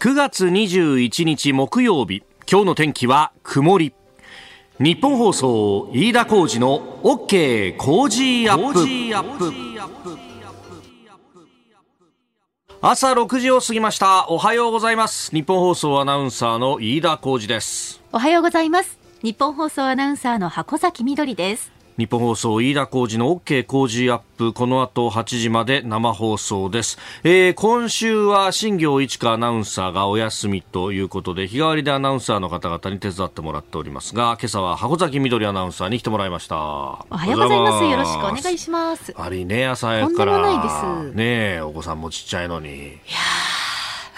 9月21日木曜日。今日の天気は曇り。日本放送飯田浩二の OK 工事アップ。朝6時を過ぎました。おはようございます。日本放送アナウンサーの飯田浩二です。おはようございます。日本放送アナウンサーの箱崎みどりです日本放送飯田浩二の OK 工事アップこの後8時まで生放送です、えー、今週は新業一華アナウンサーがお休みということで日替わりでアナウンサーの方々に手伝ってもらっておりますが今朝は箱崎みどりアナウンサーに来てもらいました。おはようございますよろしくお願いします。ありね朝早くから。ねお子さんもちっちゃいのに。いや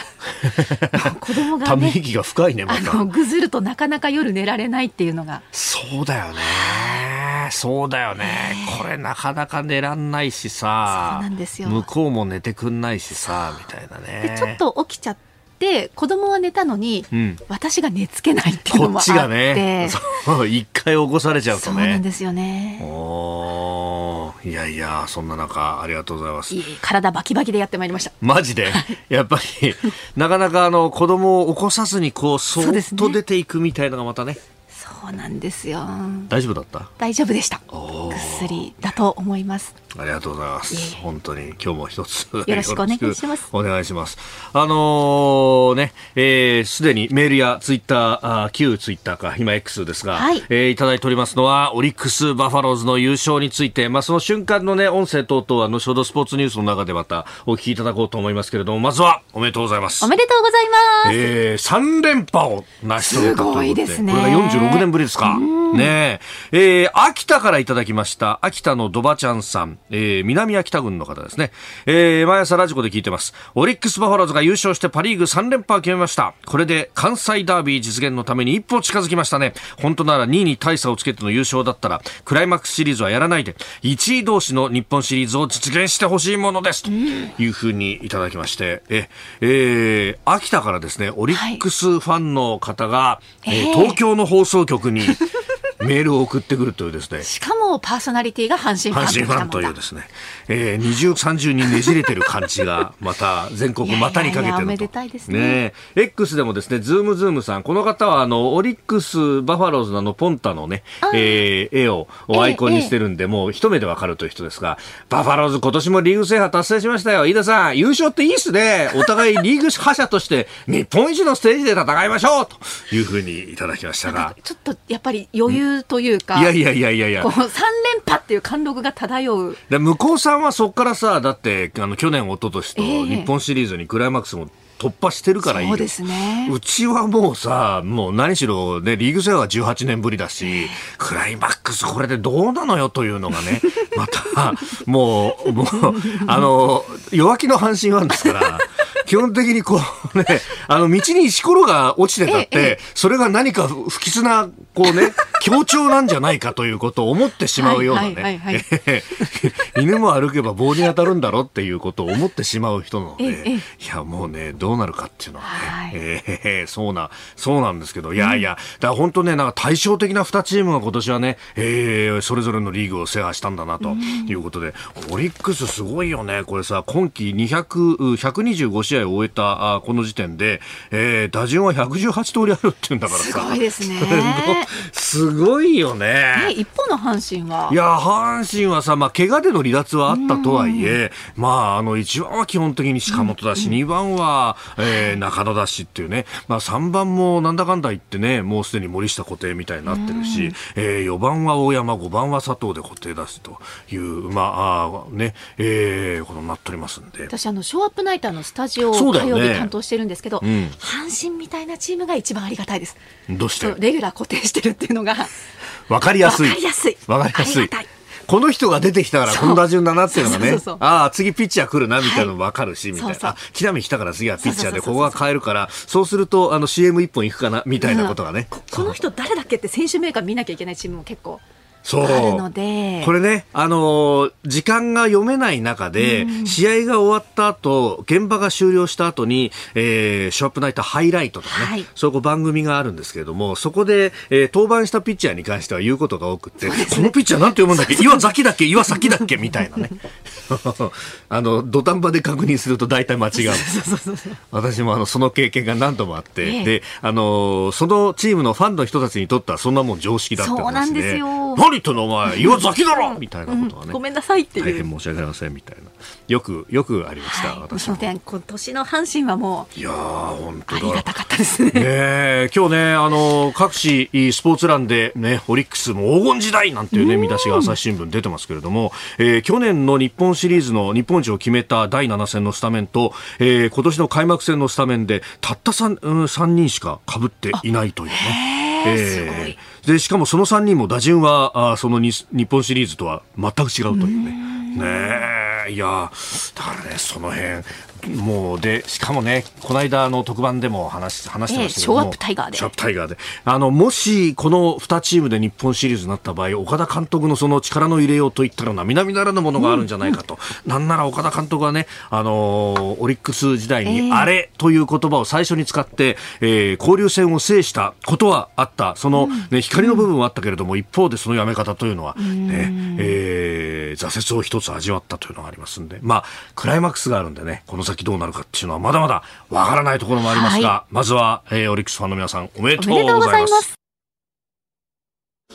子供が、ね、ため息が深いねまた。ぐずるとなかなか夜寝られないっていうのが。そうだよね。そうだよね、これなかなか寝らんないしさ。そうなんですよ。向こうも寝てくんないしさみたいなね。でちょっと起きちゃって子供は寝たのに、うん、私が寝つけないっていうのもあって。こっちがね。一回起こされちゃうとね。そうなんですよね。おいやいやそんな中ありがとうございます。体バキバキでやってまいりました。マジで？やっぱりなかなかあの子供を起こさずにこうそっと出ていくみたいなのがまたねそうなんですよ。大丈夫だった？大丈夫でした。薬だと思います。ありがとうございます。本当に今日も一つよろしくお願いします。お願いします。あのー、ねすで、えー、にメールやツイッターあ旧ツイッターか今 X ですが、はい。えー、いただいておりますのはオリックスバファローズの優勝についてまあその瞬間のね音声等々は後ほどスポーツニュースの中でまたお聞きいただこうと思いますけれどもまずはおめでとうございます。おめでとうございます、えー、3連覇を成し遂げたということでですね。これが46年ぶりですか。ねえ。えー、秋田からいただきました秋田のドバちゃんさん、えー、南秋田郡の方ですね、えー、毎朝ラジコで聞いてます。オリックスバファローズが優勝してパリーグ3連覇を決めました。これで関西ダービー実現のために一歩近づきましたね。本当なら2位に大差をつけての優勝だったらクライマックスシリーズはやらないで1位同士の日本シリーズを実現してほしいものです。というふうにいただきまして。え、えー、秋田からですねオリックスファンの方が、はい、えー、東京の放送局に。メールを送ってくるというですね。しかもパーソナリティが阪神ファン。阪神ファンというですね。えー、二重三重にねじれてる感じが、また全国股にかけてると。いやいやめでたいですね。ね X でもですね、ズームズームさん、この方はあの、オリックスバファローズののポンタのね、えー、絵をアイコンにしてるんで、もう一目でわかるという人ですが、バファローズ今年もリーグ制覇達成しましたよ。飯田さん、優勝っていいっすね。お互い リーグ覇者として日本一のステージで戦いましょうというふうにいただきましたが。ちょっとやっぱり余裕というか、いやいやいやいやいや。こう3連覇っていう貫禄が漂う。で向こうさんはそこからさ、だってあの去年、一昨年と日本シリーズにクライマックスも突破してるからいいそうですね。うちはもうさ、もう何しろね、リーグ戦は18年ぶりだし、クライマックスこれでどうなのよというのがね、また、もう、もう、あの、弱気の阪神ファンですから、基本的にこうね、あの、道に石ころが落ちてたって、それが何か不吉な、こうね、強調なんじゃないかということを思ってしまうようなね、犬も歩けば棒に当たるんだろっていうことを思ってしまう人なので、いや、もうね、どうなるかっていうのはね、えー、そうな、そうなんですけど、いやいや、だから本当ね、なんか対照的な2チームが今年はね、えー、それぞれのリーグを制覇したんだなということで、オリックスすごいよね、これさ、今季200、125試合を終えたあこの時点で、えー、打順は118通りあるっていうんだからさ。すごいですね。すごいよね。ね一方の阪神は。いや、阪神はさ、まあ、怪我での離脱はあったとはいえ、まあ、あの、1番は基本的に近本だし、2番は、えー、中野だしっていうね、まあ、3番もなんだかんだ言ってね、もうすでに森下固定みたいになってるし、えー、4番は大山、5番は佐藤で固定だしという、まあ、ね、えー、ことになっておりますんで。私、あの、ショーアップナイターのスタジオを火曜日担当してるんですけど、ねうん、阪神みたいなチームが一番ありがたいです。どうして？レギュラー固定してるっていうのが。わかりやすい。わかりやすい。わかりやすい。この人が出てきたからこの打順だなっていうのがね、ああ、次ピッチャー来るなみたいなの分かるし、みたいな。木浪来たから次はピッチャーでここが変えるから、そうするとあの CM 一本いくかなみたいなことがね。この人誰だっけって選手メーカー見なきゃいけないチームも結構あるので。これね、あのー、時間が読めない中で、試合が終わった後現場が終了した後に、えー、ショップナイトハイライトとかね、はい、そういう番組があるんですけれどもそこで、えー、登板したピッチャーに関しては言うことが多くて、ね、このピッチャーなんて読むんだっけ？岩崎だっけ？岩崎だっけ？みたいなね。あの土壇場で確認すると大体間違う。私もあのその経験が何度もあって、ええ、であのそのチームのファンの人たちにとってはそんなもん常識だったんですね。そうなんですよ。何言ってんのお前？岩崎だろ！みたいなことはね、うん、ごめんなさいっていう。大変申し訳ありませんみたいな。よくよくありました、はい、私も今年の阪神はもういや本当ありがたかったですね。ね今日ねあの各紙スポーツ欄でねオリックスも黄金時代なんていうね見出しが朝日新聞出てますけれども、えー、去年の日本シリーズの日本一を決めた第7戦のスタメンと、えー、今年の開幕戦のスタメンでたった 3, 3人しかかぶっていないというね。えー、でしかもその3人も打順はあその日本シリーズとは全く違うというね。ねいやだからねその辺もうでしかもねこの間の特番でも話話してましたけども、えー、ショーアップタイガーで。ショーアップタイガーで。あのもしこの2チームで日本シリーズになった場合岡田監督のその力の入れようといったら並々ならぬものがあるんじゃないかと、うん、なんなら岡田監督はねあのオリックス時代にあれという言葉を最初に使って、えー、交流戦を制したことはあった。その、ね、光の部分はあったけれども、一方でそのやめ方というのはね、ねえー、挫折を一つ味わったというのがありますんで。まあクライマックスがあるんでねこの先どうなるかっていうのはまだまだわからないところもありますが、はい、まずは、えー、オリックスファンの皆さんおめでとうございます。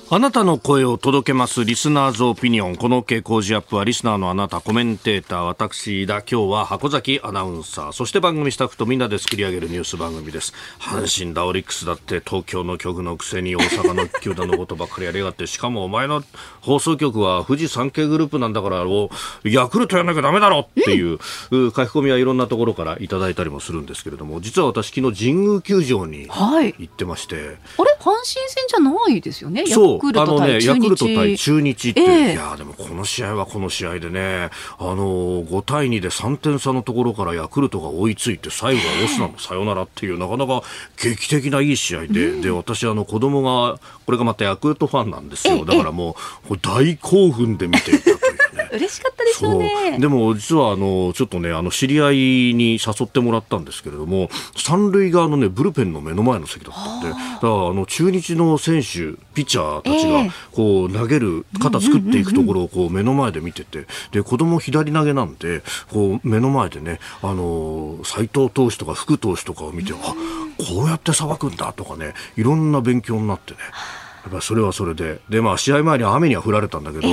あなたの声を届けますリスナーズオピニオン。この傾向ジアップはリスナーのあなた、コメンテーター、私だ。今日は箱崎アナウンサー、そして番組スタッフとみんなで作り上げるニュース番組です。阪神だ、オリックスだって、東京の局のくせに大阪の球団のことばっかりやりやがって、しかもお前の放送局は富士山系グループなんだから、ヤクルトやんなきゃダメだろっていう、書き込みはいろんなところからいただいたりもするんですけれども、実は私昨日神宮球場に行ってまして。はい、あれ阪神戦じゃないですよね。そう。あのね、ヤクルト対中日。って、えー、いやでもこの試合はこの試合でね、あの5対2で3点差のところからヤクルトが追いついて、最後はオスナのサヨナラっていう、なかなか劇的ないい試合で、うん、で私、あの子供が、これがまたヤクルトファンなんですよ、だからもう、大興奮で見ていた。嬉しかったでしょうね。でも実はあのちょっとねあの知り合いに誘ってもらったんですけれども三塁側のねブルペンの目の前の席だったんでだからあの中日の選手ピッチャーたちがこう投げる肩作っていくところをこう目の前で見ててで子供左投げなんでこう目の前でねあの斎藤投手とか福投手とかを見てあこうやってさばくんだとかねいろんな勉強になってね。やっぱそれはそれで、でまあ試合前に雨には降られたんだけど、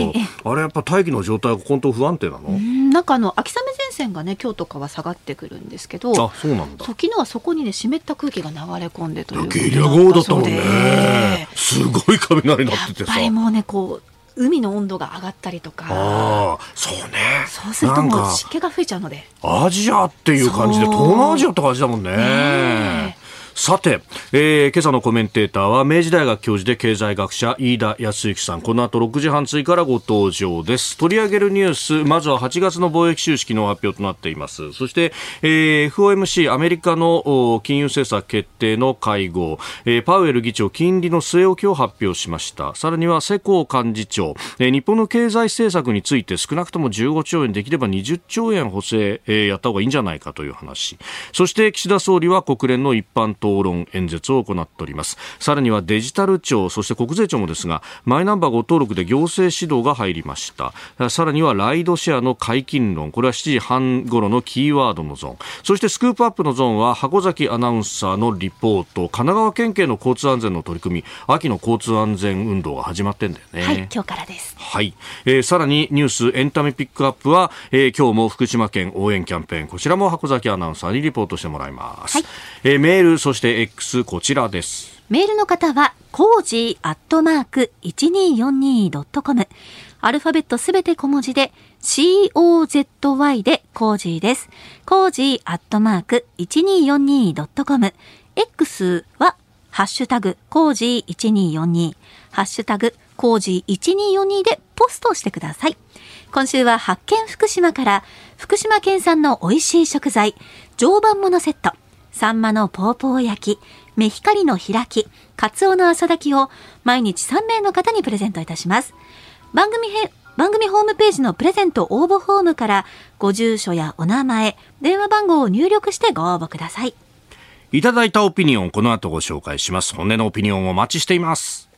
あれやっぱ大気の状態が本当不安定なの？なんかあの秋雨前線がね今日とかは下がってくるんですけど、あそうなんだ。昨日はそこにね湿った空気が流れ込んでというゲリラ豪雨だったもんね。すごい雷鳴っててさ。やっぱりもうねこう。海の温度が上がったりとかあそうねそうするともう湿気が増えちゃうのでアジアっていう感じで東南アジアって感じだもんねねさて、えー、今朝のコメンテーターは明治大学教授で経済学者飯田康之さん。この後6時半追からご登場です。取り上げるニュースまずは8月の貿易収支の発表となっています。そして、えー、FOMC アメリカの金融政策決定の会合、えー、パウエル議長金利の据え置きを発表しました。さらには世耕幹事長、えー、日本の経済政策について少なくとも15兆円できれば20兆円補正、えー、やった方がいいんじゃないかという話。そして岸田総理は国連の一般討討論演説を行っておりますさらにはデジタル庁そして国税庁もですがマイナンバーご登録で行政指導が入りましたさらにはライドシェアの解禁論これは7時半頃のキーワードのゾーンそしてスクープアップのゾーンは箱崎アナウンサーのリポート神奈川県警の交通安全の取り組み秋の交通安全運動が始まってんだよねはい今日からですはい、えー、さらにニュースエンタメピックアップは、えー、今日も福島県応援キャンペーンこちらも箱崎アナウンサーにリポートしてもらいます、はい、えー、メールそ、そして X こちらです。メールの方は、コージーアットマーク 1242.com。アルファベットすべて小文字で、COZY でコージーです。コージーアットマーク 1242.com。X は、ハッシュタグ、コージー1242。ハッシュタグ、コージー1242でポストしてください。今週は発見福島から、福島県産の美味しい食材、常磐ものセット。サンマのポーポー焼き、メヒカリの開き、カツオの朝炊きを毎日3名の方にプレゼントいたします。番組へ番組ホームページのプレゼント応募フォームからご住所やお名前、電話番号を入力してご応募ください。いただいたオピニオン、この後ご紹介します。本音のオピニオンをお待ちしています。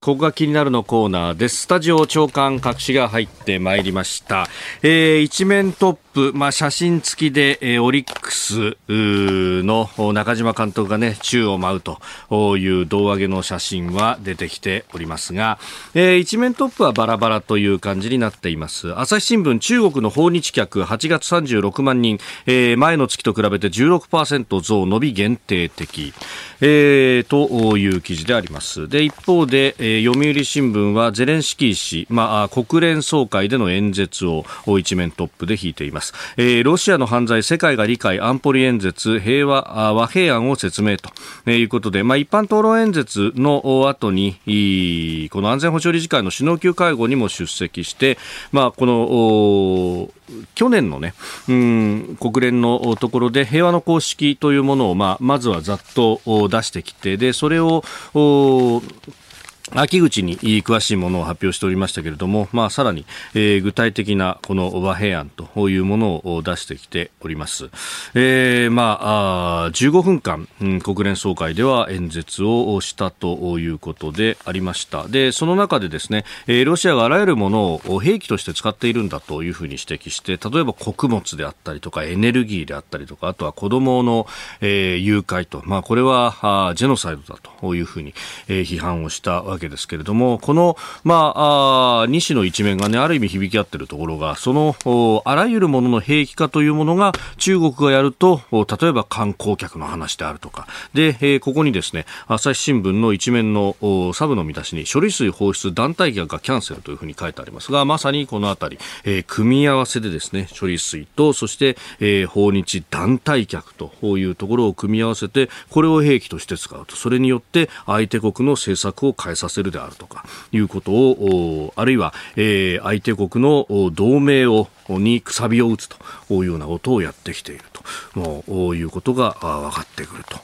ここが気になるのコーナーです。スタジオ長官隠しが入ってまいりました。えー、一面トップ、まあ、写真付きで、えー、オリックスの中島監督がね、宙を舞うという胴上げの写真は出てきておりますが、えー、一面トップはバラバラという感じになっています。朝日新聞、中国の訪日客8月36万人、えー、前の月と比べて16%増、伸び限定的、えー、という記事であります。で、一方で、えー、読売新聞はゼレンスキー氏、まあ、国連総会での演説を一面トップで引いています。えー、ロシアの犯罪、世界が理解、安保理演説、平和、和平案を説明ということで、まあ、一般討論演説の後に、この安全保障理事会の首脳級会合にも出席して、まあ、この、去年のね、うん、国連のところで平和の公式というものを、まあ、まずはざっと出してきて、で、それを、秋口に詳しいものを発表しておりましたけれども、まあ、さらに、えー、具体的なこの和平案というものを出してきております。えー、まあ、あ15分間、うん、国連総会では演説をしたということでありました。で、その中でですね、えー、ロシアがあらゆるものを兵器として使っているんだというふうに指摘して、例えば穀物であったりとかエネルギーであったりとか、あとは子供の、えー、誘拐と、まあ、これはあジェノサイドだというふうに、えー、批判をしたわけけですけれども、この、まあ、あ西の一面がね、ある意味響き合ってるところが、その、あらゆるものの兵器化というものが中国がやると、例えば観光客の話であるとか、で、えー、ここにですね、朝日新聞の一面のサブの見出しに、処理水放出団体客がキャンセルというふうに書いてありますが、まさにこのあたり、えー、組み合わせでですね、処理水と、そして、えー、訪日団体客というところを組み合わせて、これを兵器として使うと。それによって相手国の政策を変えささせるであるとかいうことをあるいは、えー、相手国の同盟をにくさびを打つというようなことをやってきているともういうことが分かってくると。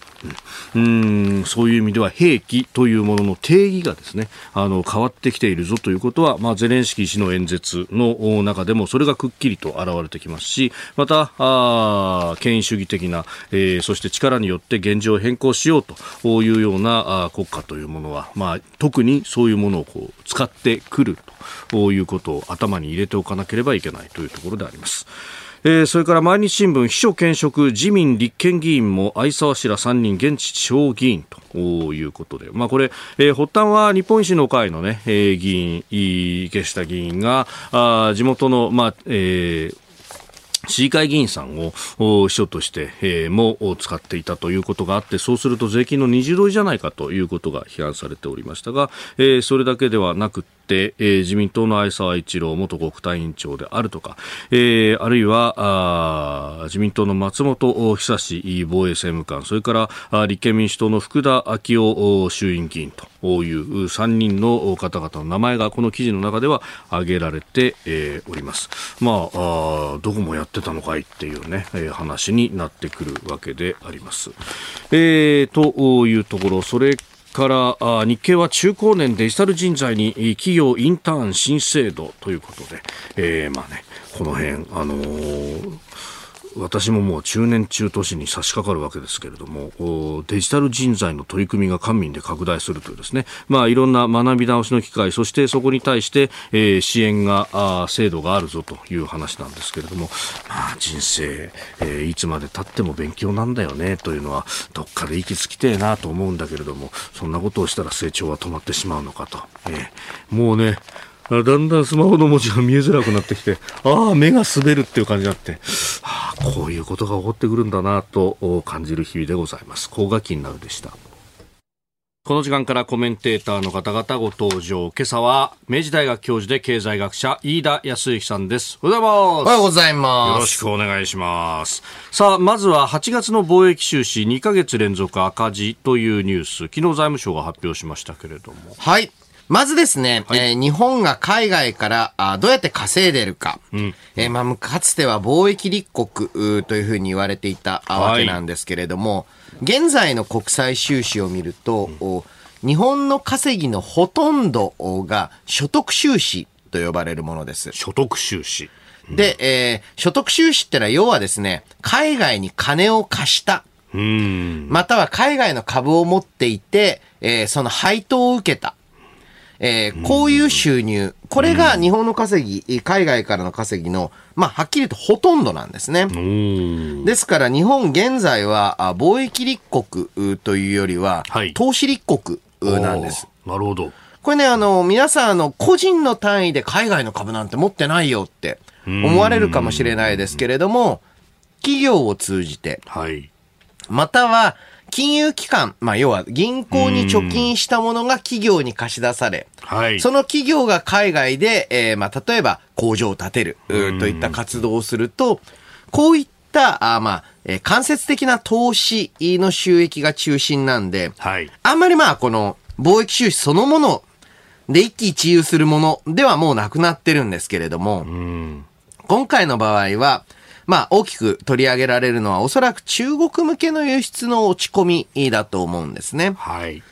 うん、そういう意味では兵器というものの定義がですねあの変わってきているぞということは、まあ、ゼレンスキー氏の演説の中でもそれがくっきりと現れてきますしまたあ権威主義的な、えー、そして力によって現状を変更しようというようなあ国家というものは、まあ、特にそういうものをこう使ってくるということを頭に入れておかなければいけないというところであります。えー、それから毎日新聞秘書兼職自民立憲議員も相沢氏ら3人現地地方議員ということで、まあ、これ、えー、発端は日本維新の会のね、えー、議員池下議員があ地元の、まあえー市議会議員さんを秘書として、えー、も使っていたということがあってそうすると税金の二重取りじゃないかということが批判されておりましたが、えー、それだけではなく、えー、自民党の相沢一郎元国対委員長であるとか、えー、あるいはあ自民党の松本久志防衛政務官それから立憲民主党の福田昭夫衆院議員という3人の方々の名前がこの記事の中では挙げられて、えー、おります。まああどこもやってたのかいっていうね、えー、話になってくるわけであります。えー、というところそれから日経は中高年デジタル人材に企業インターン新制度ということで、えー、まあね、この辺、あのー私ももう中年中都市に差し掛かるわけですけれどもデジタル人材の取り組みが官民で拡大するというですね、まあ、いろんな学び直しの機会そしてそこに対して、えー、支援があ制度があるぞという話なんですけれども、まあ、人生、えー、いつまでたっても勉強なんだよねというのはどっかで息つきてえなと思うんだけれどもそんなことをしたら成長は止まってしまうのかと、えー、もうねだんだんスマホの文字が見えづらくなってきて、ああ、目が滑るっていう感じになって、ああ、こういうことが起こってくるんだなと感じる日々でございます。高が気になるでした。この時間からコメンテーターの方々ご登場。今朝は明治大学教授で経済学者飯田康之さんです。おはようございます。おはようございます。よろしくお願いします。さあ、まずは8月の貿易収支2ヶ月連続赤字というニュース。昨日財務省が発表しましたけれども。はい。まずですね、はい、えー、日本が海外からあどうやって稼いでるか、うん、えー、まあ、かつては貿易立国というふうに言われていたわけなんですけれども、はい、現在の国際収支を見ると、うん日本の稼ぎのほとんどが所得収支と呼ばれるものです。所得収支。で、えー、所得収支ってのは要はですね、海外に金を貸した。うん。または海外の株を持っていて、えーその配当を受けた。えーこういう収入。これが日本の稼ぎ、海外からの稼ぎの、まあ、はっきりとほとんどなんですね。うん。ですから日本現在はあ貿易立国うというよりは、はい投資立国うなんです。なるほど。これね、あの、皆さん、あの、個人の単位で海外の株なんて持ってないよって思われるかもしれないですけれども、企業を通じて、はい。または、金融機関、まあ、要は銀行に貯金したものが企業に貸し出され、はい。その企業が海外で、えーまあ、例えば工場を建てるといった活動をすると、こういった、あーまあ、えー間接的な投資の収益が中心なんで、はい。あんまりまあ、この貿易収支そのもので一喜一憂するものではもうなくなってるんですけれども、うん。今回の場合は、まあ大きく取り上げられるのはおそらく中国向けの輸出の落ち込みだと思うんですね。はい。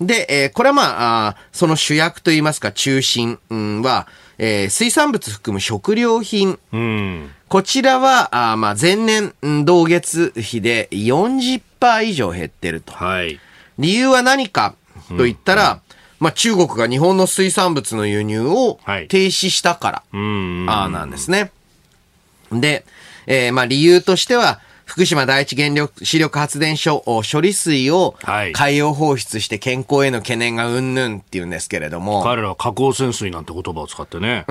で、えーこれはまあその主役といいますか中心うんは、えー水産物含む食料品。うん。こちらは、あーまあ前年うん同月比で40%以上減ってると。はい。理由は何かと言ったら、まあ中国が日本の水産物の輸入をはい停止したから、うん。ああなんですね。で、えーまあ理由としては、福島第一原力子力発電所お処理水をはい。海洋放出して健康への懸念がうんぬんっていうんですけれども、彼らは加工潜水なんて言葉を使ってね。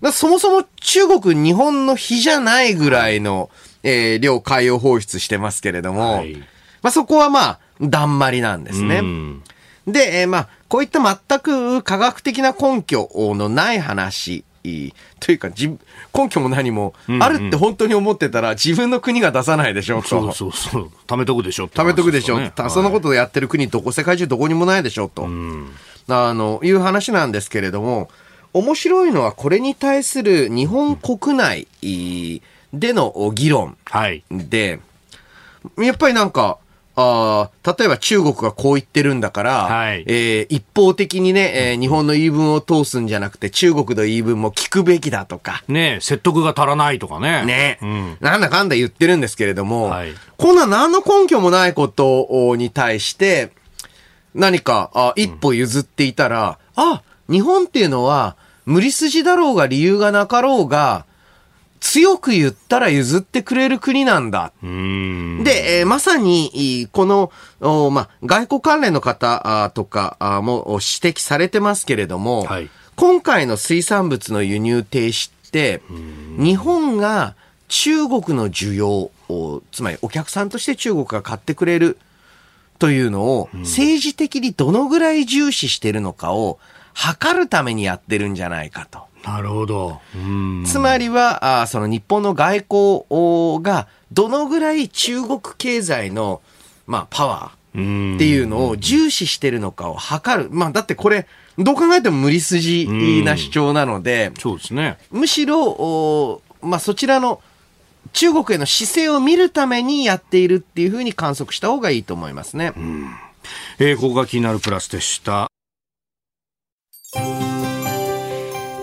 だそもそも中国日本の比じゃないぐらいの、えー量海洋放出してますけれども、はい。まあそこはまあ、だんまりなんですね。うん。で、えーまあ、こういった全く科学的な根拠のない話、いいというか、じ根拠も何も、あるって本当に思ってたら、自分の国が出さないでしょ、と。そうそうそう。貯めとくでしょって食べとくでしょ、話すよねたそんなことをやってる国どこ、世界中どこにもないでしょ、と。あの、いう話なんですけれども、面白いのはこれに対する日本国内いでの議論はい。で、やっぱりなんか、あー例えば中国がこう言ってるんだから、はい。えー一方的にね、えー日本の言い分を通すんじゃなくて中国の言い分も聞くべきだとか、ねえ説得が足らないとかね。ね、うん。なんだかんだ言ってるんですけれども、はい。こんな何の根拠もないことに対して、何かあ一歩譲っていたら、あ、日本っていうのは無理筋だろうが理由がなかろうが、強く言ったら譲ってくれる国なんだうん。で、えーまさに、いこの、おまあ、外交関連の方あとかあもお指摘されてますけれども、はい今回の水産物の輸入停止って、日本が中国の需要を、つまりお客さんとして中国が買ってくれるというのを、政治的にどのぐらい重視してるのかを測るためにやってるんじゃないかと。なるほど。うん。つまりは、あーその日本の外交がどのぐらい中国経済の、まあ、パワーっていうのを重視してるのかを測る。まあ、だってこれ、どう考えても無理筋な主張なので、そうですね。むしろ、おまあ、そちらの中国への姿勢を見るためにやっているっていうふうに観測した方がいいと思いますね。えー、ここが気になるプラスでした。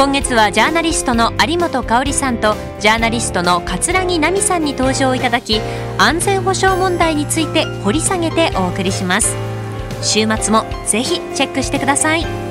今月はジャーナリストの有本香さんとジャーナリストの桂木奈美さんに登場いただき安全保障問題について掘り下げてお送りします。週末もぜひチェックしてください。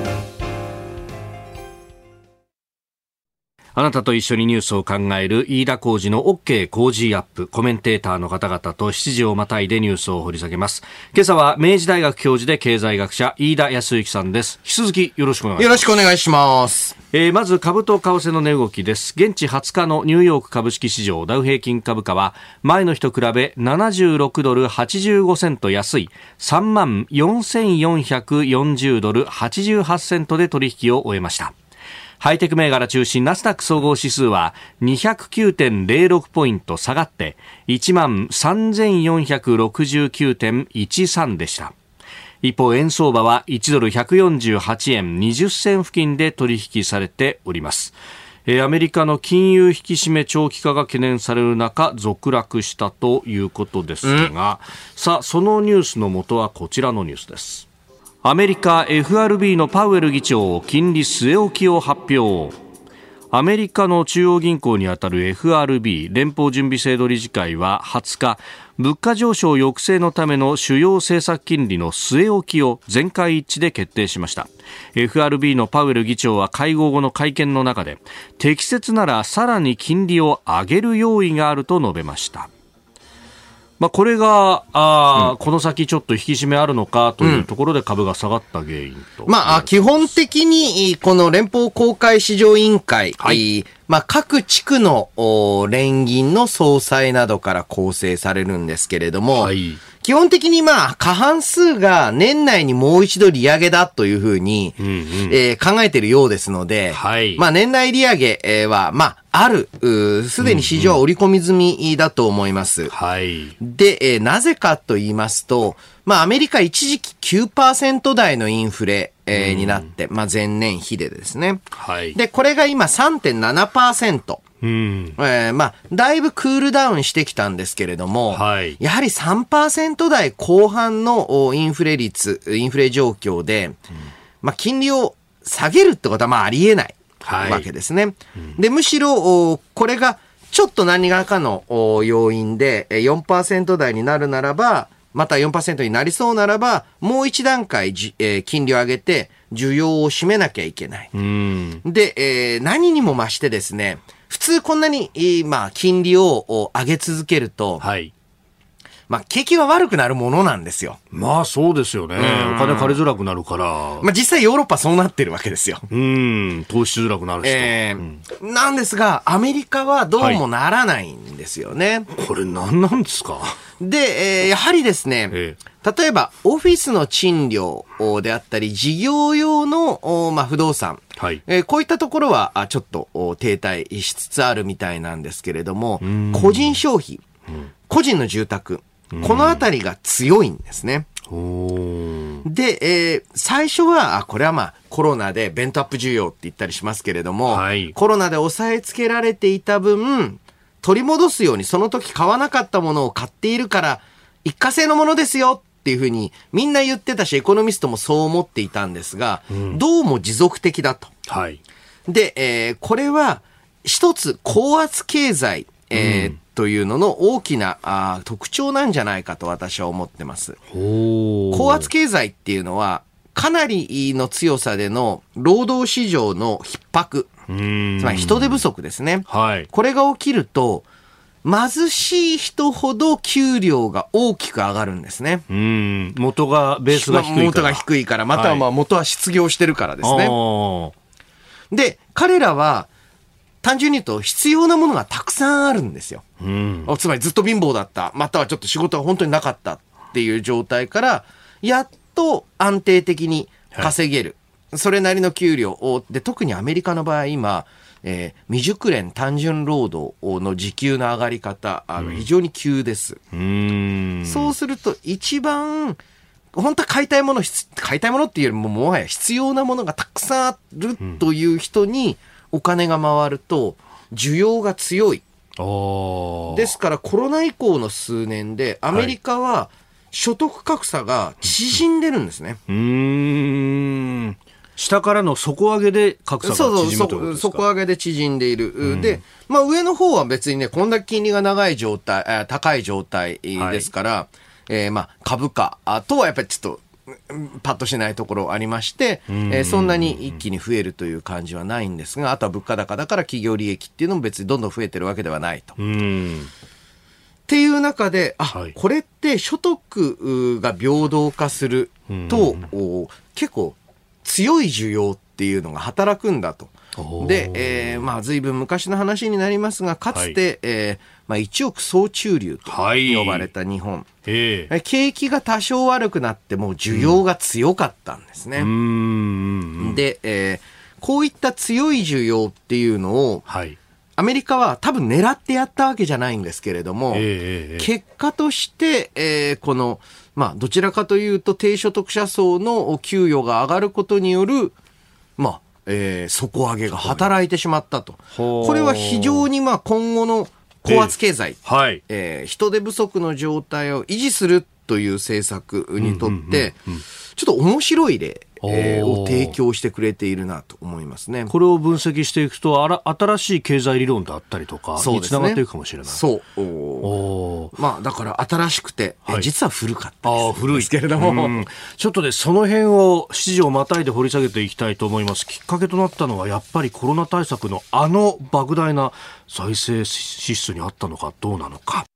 あなたと一緒にニュースを考える飯田浩二の OK 工事アップコメンテーターの方々と7時をまたいでニュースを掘り下げます今朝は明治大学教授で経済学者飯田康之さんです引き続きよろしくお願いしますよろしくお願いします。えーまず株と為替の値動きです。現地20日のニューヨーク株式市場ダウ平均株価は前の日と比べ76ドル85セント安い3万4440ドル88セントで取引を終えました。ハイテク銘柄中心ナスダック総合指数は209.06ポイント下がって1万3469.13でした。一方、円相場は1ドル148円20銭付近で取引されております。アメリカの金融引き締め長期化が懸念される中続落したということですが、さあそのニュースのもとはこちらのニュースですアメリカ FRB のパウエル議長金利据え置きを発表。アメリカの中央銀行にあたる FRB 連邦準備制度理事会は20日物価上昇抑制のための主要政策金利の据え置きを全会一致で決定しました。FRB のパウエル議長は会合後の会見の中で適切ならさらに金利を上げる用意があると述べました。まあ、これがあ、うん、この先ちょっと引き締めあるのかというところで株が下がった原因と、まあ、基本的にこの連邦公開市場委員会、はい、まあ、各地区の連銀の総裁などから構成されるんですけれども、はい基本的にまあ、過半数が年内にもう一度利上げだというふうに、うんうん、えー、考えているようですので、はい、まあ年内利上げは、まあ、ある、すでに市場は織り込み済みだと思います。うんうん、はい。で、えー、なぜかと言いますと、まあアメリカ一時期9%台のインフレ、えー、になって、まあ前年比でですね。はい。で、これが今3.7%。うん、えー、まあ、だいぶクールダウンしてきたんですけれども、はい、やはり3%台後半のインフレ率、インフレ状況で、うん、まあ、金利を下げるってことはまあありえないわけですね。で、むしろ、これがちょっと何らかの要因で4%台になるならば、また4%になりそうならば、もう一段階、えー、金利を上げて、需要を占めなきゃいけない。で、えー、何にも増してですね、普通こんなに、まあ、金利を上げ続けると、はい。まあ、景気は悪くなるものなんですよ。まあ、そうですよね。お金借りづらくなるから。まあ、実際ヨーロッパそうなってるわけですよ。うん、投資しづらくなるし。えー、うん、なんですが、アメリカはどうもならないんですよね。はい、これ何なんですか？で、えー、やはりですね、えー、例えば、オフィスの賃料であったり、事業用の、まあ、不動産。はい、えー、こういったところは、ちょっと停滞しつつあるみたいなんですけれども、個人消費、うん、個人の住宅、このあたりが強いんですね。で、えー、最初は、これはまあコロナでベントアップ需要って言ったりしますけれども、はい、コロナで抑えつけられていた分、取り戻すようにその時買わなかったものを買っているから、一過性のものですよっていうふうにみんな言ってたし、エコノミストもそう思っていたんですが、うん、どうも持続的だと。はい、で、えー、これは一つ高圧経済、えー、うん。というのの大きなあ特徴なんじゃないかと私は思ってます。高圧経済っていうのはかなりの強さでの労働市場の逼迫、つまり人手不足ですね。はい、これが起きると、貧しい人ほど給料が大きく上がるんですね。元が、ベースが低いから。元が低いから、またはまあ元は失業してるからですね。はい、で、彼らは、単純に言うと必要なものがたくさんあるんですよ。うん、つまりずっと貧乏だった、またはちょっと仕事が本当になかったっていう状態から、やっと安定的に稼げる。はい、それなりの給料を、で、特にアメリカの場合今、えー、未熟練単純労働の時給の上がり方、あの、非常に急です。うん、そうすると一番、本当は買いたいもの、買いたいものっていうよりももはや必要なものがたくさんあるという人に、お金が回ると需要が強い。ですからコロナ以降の数年でアメリカは所得格差が縮んでるんですね。うん。下からの底上げで格差が縮むということですか？底上げで縮んでいる。うん、で、まあ上の方は別にね、こんだけ金利が長い状態、高い状態ですから、はい、えー、まあ株価とはやっぱりちょっとパッとしないところありまして、えー、そんなに一気に増えるという感じはないんですが、あとは物価高だから企業利益っていうのも別にどんどん増えてるわけではないと。っていう中で、あ、はい、これって所得が平等化すると、結構強い需要っていうのが働くんだと。で、えー、まあ、随分昔の話になりますが、かつて、はい、えー、まあ、一億総中流と呼ばれた日本。はい、景気が多少悪くなっても需要が強かったんですね。うん、で、えーこういった強い需要っていうのを、はい。アメリカは多分狙ってやったわけじゃないんですけれども、ええええ結果として、えーこの、まあ、どちらかというと低所得者層の給与が上がることによる、まあ、えー底上げが働いてしまったと。これは非常にまあ今後の高圧経済、はい。えー人手不足の状態を維持するという政策にとって、ちょっと面白い例、を提供してくれているなと思いますね。これを分析していくと、あら新しい経済理論であったりとか、につながっていくかもしれない。そう。おーおーまあ、だから新しくて、えはい実は古かったですああ、古い。ですけれども、うんちょっとね、その辺を7時をまたいで掘り下げていきたいと思います。きっかけとなったのは、やっぱりコロナ対策のあの莫大な財政支出にあったのかどうなのか。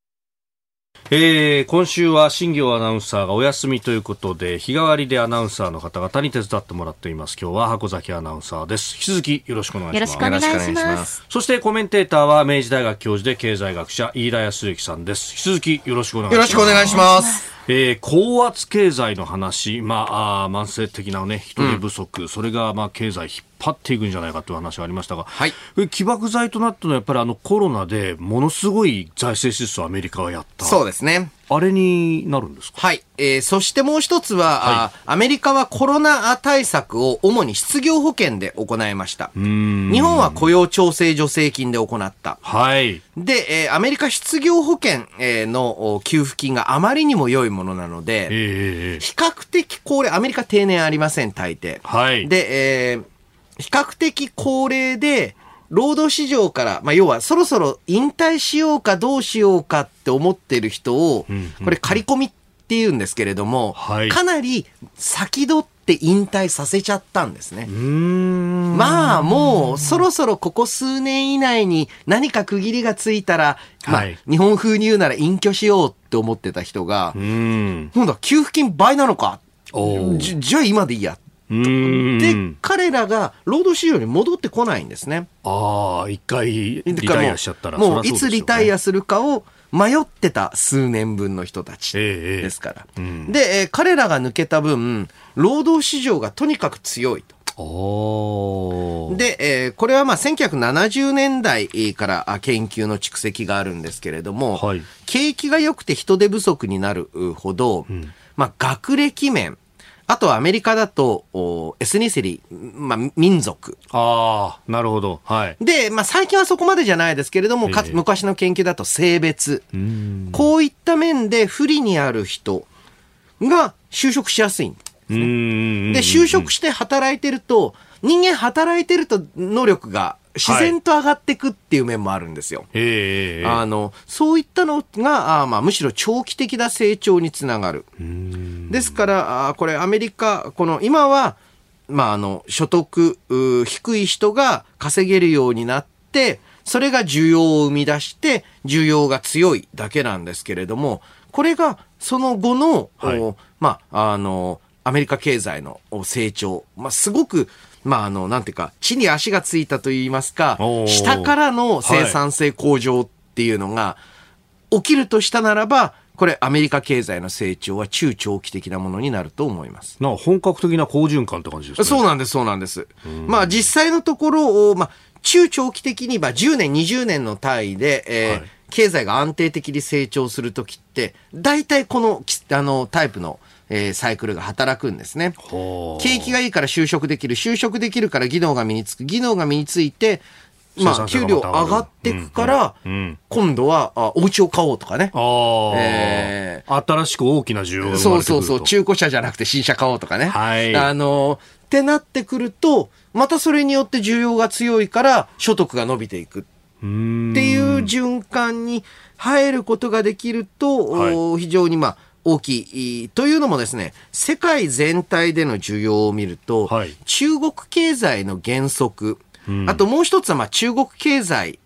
えー、今週は新業アナウンサーがお休みということで、日替わりでアナウンサーの方々に手伝ってもらっています。今日は箱崎アナウンサーです。引き続きよろしくお願いします。よろしくお願いし。ますそしてコメンテーターは明治大学教授で経済学者飯田康之さんです。引き続きよろしくお願いします。よろしくお願いします。えー高圧経済の話、まあ、あー慢性的な、ね、人手不足、それが、まあ、経済引っ張っていくんじゃないかという話がありましたが、はい。え起爆剤となったのはやっぱりあのコロナでものすごい財政支出をアメリカはやった。そうですね。あれになるんですか？はい。えーそしてもう一つは、あアメリカはコロナ対策を主に失業保険で行いました。日本は雇用調整助成金で行った。はい。で、えーアメリカ失業保険えーのお給付金があまりにも良いものなのえで、ーえー比較的高齢、アメリカ定年ありません、大抵。はい。で、えー比較的高齢で、労働市場から、まあ、要はそろそろ引退しようかどうしようかって思ってる人を、これ仮込みって言うんですけれども、はいかなり先取って引退させちゃったんですね。まあもうそろそろここ数年以内に何か区切りがついたら、まあはい日本風に言うなら隠居しようって思ってた人がう、ん。今度は給付金倍なのか？じじゃあ今でいいや。うーん。で、彼らが労働市場に戻ってこないんですね。ああ、一回リタイアしちゃったら。もういつリタイアアするかを迷ってた数年分の人たちええですから。うんで、えー彼らが抜けた分、労働市場がとにかく強いと。で、えーこれはまあ1970年代からあ研究の蓄積があるんですけれども、はい景気が良くて人手不足になるほど、まあ学歴面、あとはアメリカだと、おエスニシリ、まあ民族。ああ、なるほど。はい。で、まあ最近はそこまでじゃないですけれども、かつええ昔の研究だと性別。うん。こういった面で不利にある人が就職しやすいんうーんで、就職して働いてると、人間働いてると能力が自然と上がっていくっていう面もあるんですよ。ええあの、そういったのが、あまあ、むしろ長期的な成長につながる。ですから、あこれアメリカ、この今は、まあ、あの、所得う低い人が稼げるようになって、それが需要を生み出して、需要が強いだけなんですけれども、これがその後の、はいおまあ、あの、アメリカ経済のお成長、まあ、すごく、まあ、あの、なんていうか、地に足がついたといいますか下からの生産性向上っていうのが起きるとしたならば、これアメリカ経済の成長は中長期的なものになると思います。な本格的な好循環って感じですね。そうなんです、そうなんです。まあ実際のところを、まあ中長期的に、まあ10年、20年の単位で、えーはい経済が安定的に成長するときって、大体このきあのタイプの、えーサイクルが働くんですね。景気がいいから就職できる、就職できるから技能が身につく、技能が身について、まあ、給料上がっていくから、今度は、あ、お家を買おうとかね。ああ、え新しく大きな需要が生そうそうそう、中古車じゃなくて新車買おうとかね。はい。あの、ってなってくると、またそれによって需要が強いから、所得が伸びていく。っていう循環に入ることができると、はい。お非常にまあ、大きい。というのもですね、世界全体での需要を見ると、はい中国経済の減速、あともう一つはまあ中国経済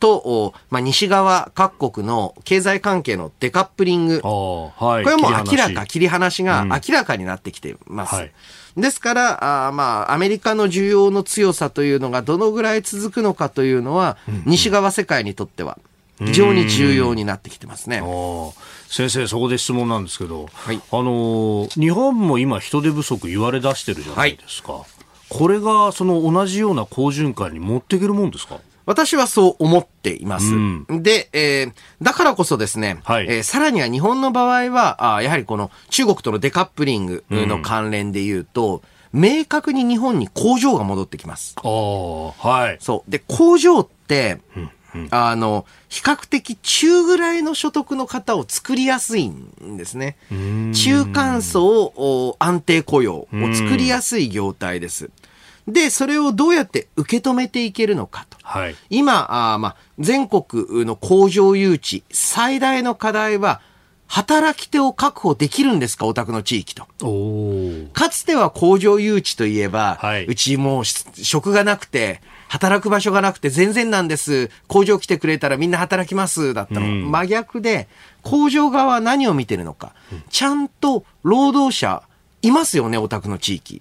と、おまあ、西側各国の経済関係のデカップリング。はい。これはもう明らか、切り離しがうん明らかになってきています。はいですから、あーまあ、アメリカの需要の強さというのがどのぐらい続くのかというのは、西側世界にとっては非常に重要になってきてますね。先生、そこで質問なんですけど、はいあのー日本も今、人手不足言われ出してるじゃないですか。これがその同じような好循環に持っていけるもんですか？私はそう思っています。うんで、えーだからこそですね、はいえーさらには日本の場合は、あーやはりこの中国とのデカップリングの関連で言うと、明確に日本に工場が戻ってきます。ああ、はい。そう。で、工場って、あの、比較的中ぐらいの所得の方を作りやすいんですね。中間層お安定雇用を作りやすい業態です。で、それをどうやって受け止めていけるのかと。はい。今、あーまあ、全国の工場誘致、最大の課題は、働き手を確保できるんですか、お宅の地域と。かつては工場誘致といえば、はいうちもうし職がなくて、働く場所がなくて全然なんです。工場来てくれたらみんな働きます。だったの。うん真逆で、工場側は何を見てるのか。ちゃんと労働者いますよね、お宅の地域。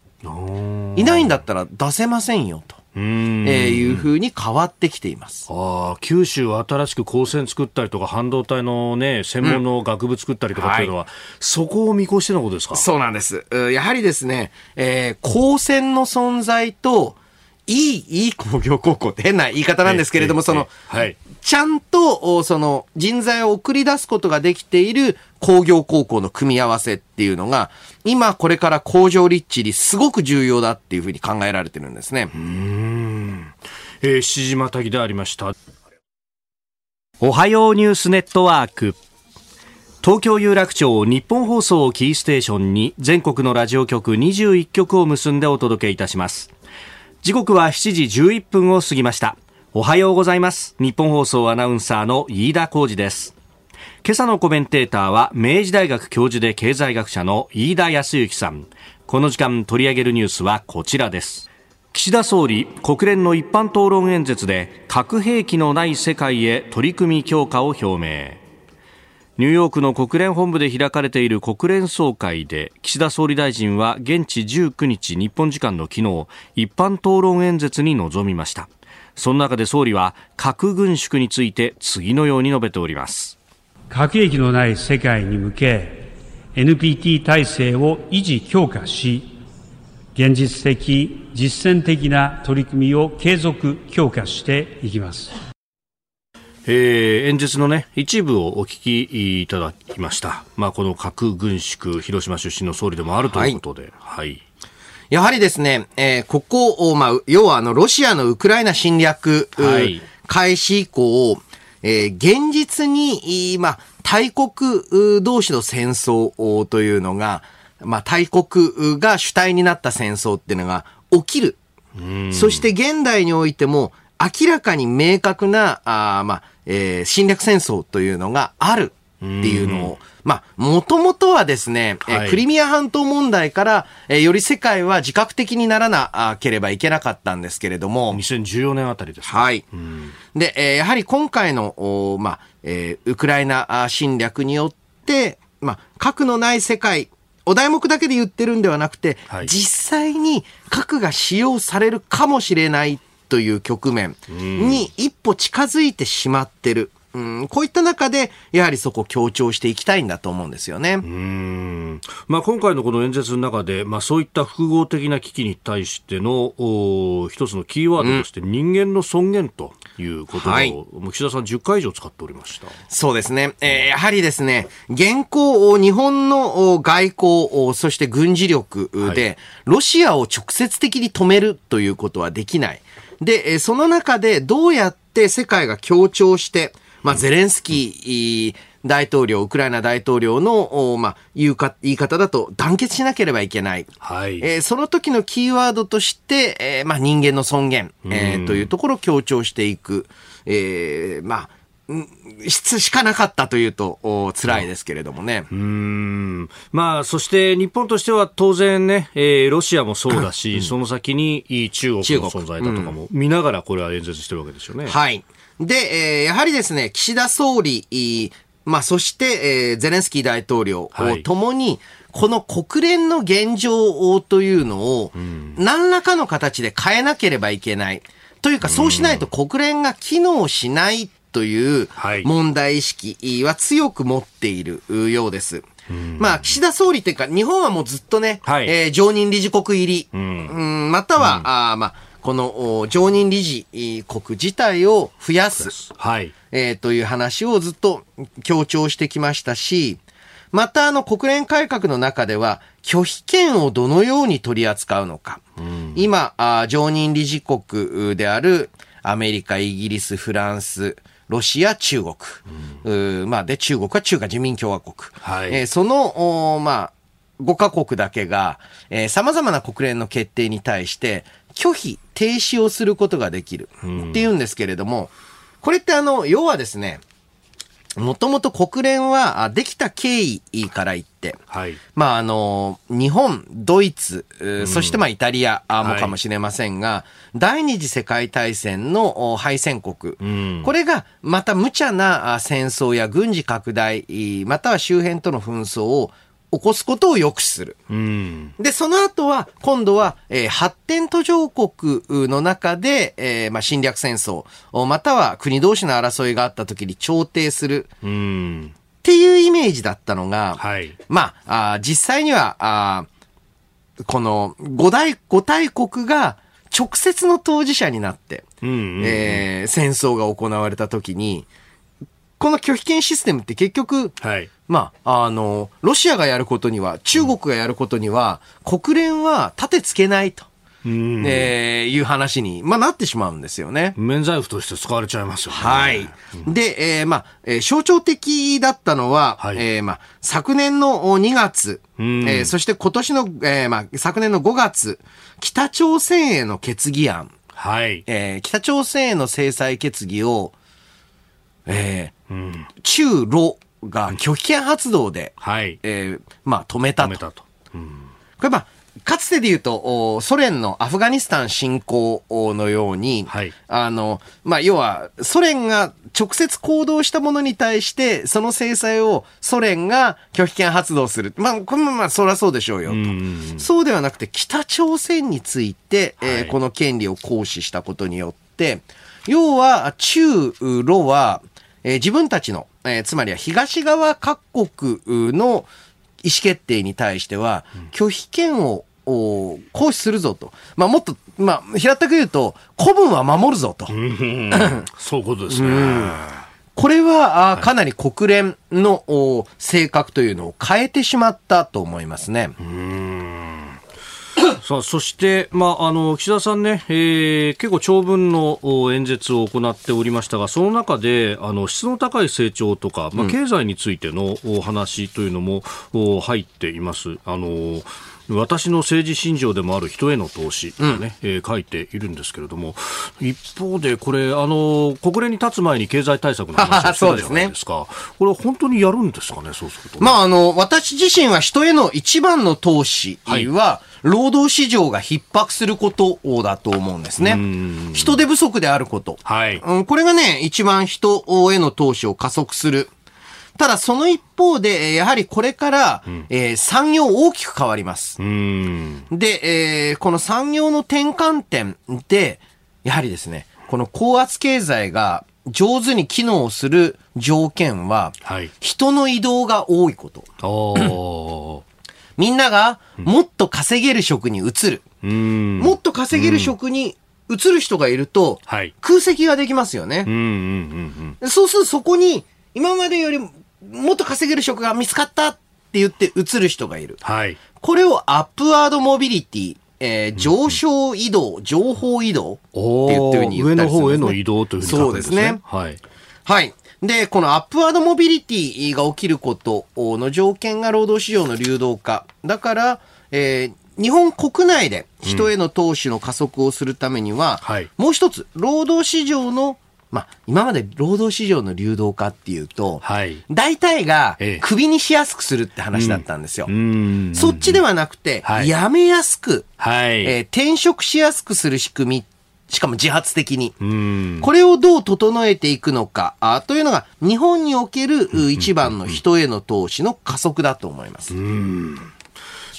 いないんだったら出せませんよ、と、うん。えーいうふうに変わってきています。ああ、九州は新しく高専作ったりとか、半導体のね、専門の学部作ったりとかっていうのは、そこを見越してのことですか？そうなんです。うやはりですね、えー、高専の存在と、いい、いい工業高校って変な言い方なんですけれども、ええその、ええはい。ちゃんと、おその、人材を送り出すことができている工業高校の組み合わせっていうのが、今これから工場立地にすごく重要だっていうふうに考えられてるんですね。えー、七時またぎでありました。おはようニュースネットワーク。東京有楽町日本放送をキーステーションに全国のラジオ局21局を結んでお届けいたします。時刻は7時11分を過ぎました。おはようございます。日本放送アナウンサーの飯田浩二です。今朝のコメンテーターは明治大学教授で経済学者の飯田康之さん。この時間取り上げるニュースはこちらです。岸田総理、国連の一般討論演説で核兵器のない世界へ取り組み強化を表明。ニューヨークの国連本部で開かれている国連総会で岸田総理大臣は現地19日日本時間の昨日一般討論演説に臨みましたその中で総理は核軍縮について次のように述べております核兵器のない世界に向け、NPT 体制を維持強化し、現実的、実践的な取り組みを継続強化していきます。えー演説のね一部をお聞きいただきました、まあ、この核軍縮広島出身の総理でもあるということで、はい。やはりですね、えーここを、まあ、要はあの、ロシアのウクライナ侵略、うはい。開始以降、えー現実に、いまあ、大国う同士の戦争おというのが、まあ、大国が主体になった戦争っていうのが起きる。そして現代においても明らかに明確な、あーまあ、えー侵略戦争というのがあるっていうのを、まあ、もともとはですね、えーはい。クリミア半島問題から、えーより世界は自覚的にならなければいけなかったんですけれども、2014年あたりですねはい。で、えーやはり今回の、おまあ、えーウクライナあ侵略によって、まあ、核のない世界、お題目だけで言ってるんではなくて、はい。実際に核が使用されるかもしれないという局面に一歩近づいてしまってる。うん、こういった中で、やはりそこを強調していきたいんだと思うんですよね。うんまあ、今回のこの演説の中で、まあ、そういった複合的な危機に対してのお一つのキーワードとして、人間の尊厳という言葉を、はい岸田さん10回以上使っておりました。そうですね。えーやはりですね、現行、日本のお外交、おそして軍事力で、はいロシアを直接的に止めるということはできない。で、えーその中でどうやって世界が協調して、まあ、ゼレンスキー大統領、ウクライナ大統領の、おまあ、言うか、言い方だと団結しなければいけない。はい。えーその時のキーワードとして、えーまあ、人間の尊厳、えーというところを強調していく、えーまあ、うんししかなかったというと、お辛いですけれどもね。うーんまあ、そして日本としては当然ね、えーロシアもそうだし、その先に中国の存在だとかも見ながらこれは演説してるわけですよね。はい。で、えーやはりですね、岸田総理、まあ、そして、えーゼレンスキー大統領、はいともに、この国連の現状というのを、何らかの形で変えなければいけない。というか、そうしないと国連が機能しないというはい。問題意識は強く持っているようです。まあ、岸田総理っていうか、日本はもうずっとね、はい。えー常任理事国入り、ん。うんまたは、あーまあ、このお常任理事国自体を増やす、はい。えーという話をずっと強調してきましたし、またあの国連改革の中では拒否権をどのように取り扱うのか。今あー、常任理事国であるアメリカ、イギリス、フランス、ロシア、中国。うーまあ、で、中国は中華人民共和国。はいえーその、おまあ、5カ国だけが、えー様々な国連の決定に対して拒否、停止をすることができるっていうんですけれども、これってあの、要はですね、もともと国連はあできた経緯から言って、はい。まああの、日本、ドイツ、そしてまあイタリアあもはいかもしれませんが、第二次世界大戦のお敗戦国、んこれがまた無茶なあ戦争や軍事拡大、いまたは周辺との紛争を起こすことを抑止する。うん。で、その後は、今度は、えー発展途上国の中で、えーまあ、侵略戦争、おまたは国同士の争いがあった時に調停するうん。っていうイメージだったのが、はい。まあ、あー実際には、あーこの五大、五大国が直接の当事者になって、うんうん。えー戦争が行われた時に、この拒否権システムって結局、はい。まあ、あの、ロシアがやることには、中国がやることには、国連は盾つけないと、うん。えーいう話に、まあ、なってしまうんですよね。免罪符として使われちゃいますよね。はい。で、えーまあ、えー象徴的だったのは、はいえーまあ、昨年のお2月、うんえーそして今年の、えーまあ、昨年の5月、北朝鮮への決議案、はい。えー北朝鮮への制裁決議を、えーうん。中ロが拒否権発動で、はい。えーまあ、止めたと。止めたと。うん。これまあ、かつてで言うと、おソ連のアフガニスタン侵攻のように、はいあの、まあ、要は、ソ連が直接行動したものに対して、その制裁をソ連が拒否権発動する。まあ、これもまあ、そりゃそうでしょうよと。うんそうではなくて、北朝鮮について、えーはいこの権利を行使したことによって、要は、中ロは、えー自分たちの、えーつまりは東側各国の意思決定に対しては、拒否権を、お行使するぞと。まあ、もっと、まあ、平たく言うと、古文は守るぞと。うんそういうことですね。これは、あーかなり国連のお性格というのを変えてしまったと思いますね。さあそして、まあ、あの岸田さんね、えー結構長文のお演説を行っておりましたが、その中であの質の高い成長とか、まあ、経済についてのお話というのもお入っています。あの私の政治信条でもある人への投資とね、えー書いているんですけれども、一方でこれ、あの国連に立つ前に経済対策の話をしてたじゃないですか。これは本当にやるんですかね、そうすると、まあ、あの、私自身は人への一番の投資は、労働市場が逼迫することだと思うんですね。人手不足であること。はい。うん、これがね、一番人への投資を加速する。ただ、その一方で、えーやはりこれから、えー産業大きく変わります。うん。で、えーこの産業の転換点で、やはりですね、この高圧経済が上手に機能する条件は、はい。人の移動が多いこと。みんながもっと稼げる職に移る。うん。もっと稼げる職に移る人がいると、はい。空席ができますよねうん。うんうんうん。そうするとそこに、今までよりもっと稼げる職が見つかったって言って移る人がいる。はい。これをアップワードモビリティ、えー上昇移動、情報移動って言ってるに言上ったりするんですねの方への移動というふうに書くんですね。そうですねはい。はい。で、このアップワードモビリティが起きることの条件が労働市場の流動化。だから、えー日本国内で人への投資の加速をするためには、はいもう一つ、労働市場の、まあ、今まで労働市場の流動化っていうと、はい。大体がええクビにしやすくするって話だったんですよ。うん。そっちではなくて、はい辞めやすく、はい。えー転職しやすくする仕組み、しかも自発的に。うん。これをどう整えていくのかあというのが日本におけるう一番の人への投資の加速だと思います。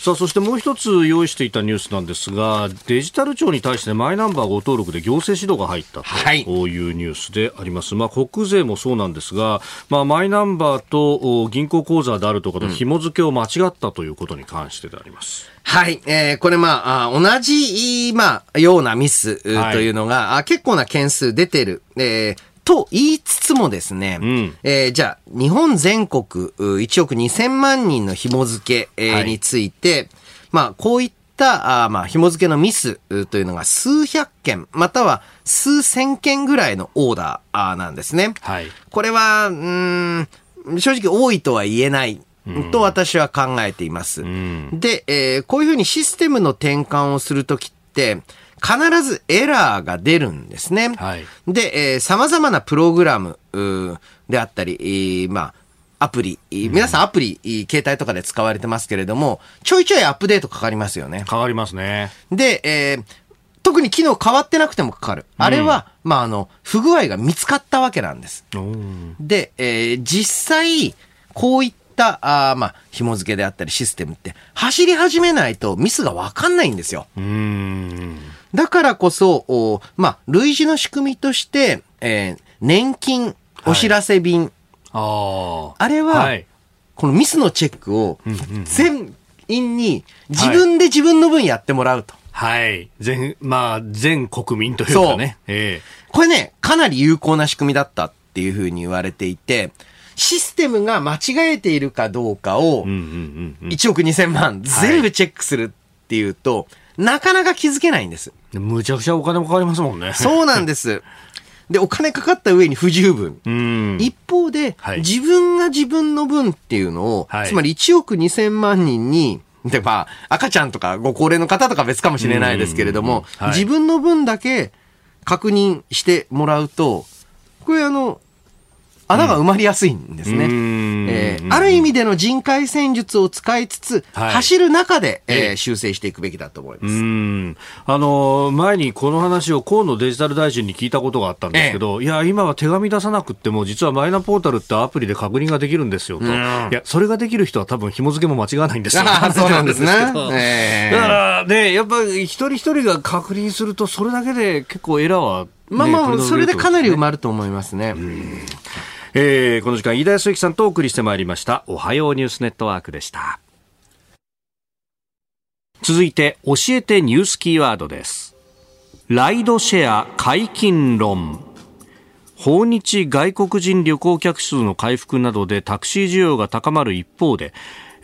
さあそしてもう一つ用意していたニュースなんですがデジタル庁に対してマイナンバーご登録で行政指導が入ったはいというニュースであります、まあ、国税もそうなんですが、まあ、マイナンバーとお銀行口座であるとかの紐付けを間違ったということに関してであります。はい。えーこれまあ、あ同じ、まあ、ようなミスうはいというのが、あ結構な件数出てる。えーと言いつつもですね、んえーじゃあ、日本全国う1億2000万人の紐付け、について、まあ、こういった、あまあ、紐付けのミスうというのが数百件、または数千件ぐらいのオーダーなんですね。はいこれは、うーん、正直多いとは言えない。と私は考えています。んで、えーこういうふうにシステムの転換をするときって、必ずエラーが出るんですね。はいで、えー様々なプログラムであったり、えーまあ、アプリ、えー皆さんアプリ、えー携帯とかで使われてますけれども、ちょいちょいアップデートかかりますよね。変わりますね。で、えー特に機能変わってなくてもかかる。あれは、まあ、あの、不具合が見つかったわけなんです。で、えー実際、こういった、あーまあ、紐付けであったりシステムって、走り始めないとミスがわかんないんですよ。だからこそ、おまあ、類似の仕組みとして、えー年金お知らせ便、ああれは、はい。このミスのチェックを、全員に自分で自分の分やってもらうと。はい。全まあ全国民というかね。え。これね、かなり有効な仕組みだったっていうふうに言われていて、システムが間違えているかどうかをえうんうんうんうん1億2000万全部チェックするっていうと、なかなか気づけないんです。むちゃくちゃお金もかかりますもんね。そうなんです。で、お金かかった上に不十分。うん。一方で、はい自分が自分の分っていうのを、はいつまり1億2000万人に、で、まあ、赤ちゃんとかご高齢の方とか別かもしれないですけれども、自分の分だけ確認してもらうと、これあの、穴が埋まりやすいんですね。うん。えーある意味での人海戦術を使いつつ、はい。走る中で、えーええ。修正していくべきだと思いまうす。ん。あの前にこの話を河野デジタル大臣に聞いたことがあったんですけど、いや、今は手紙出さなくっても、実はマイナポータルってアプリで確認ができるんですよと、いや、それができる人は多分紐付けも間違わないんですよ。そうなんですね。だからね、やっぱり一人一人が確認すると、それだけで結構エラーは、ね、まあまあ、それでかなり埋るまると思いますね。えーこの時間、飯田康之さんとお送りしてまいりました、おはようニュースネットワークでした。続いて、教えてニュースキーワードです。ライドシェア解禁論。訪日外国人旅行客数の回復などでタクシー需要が高まる一方で、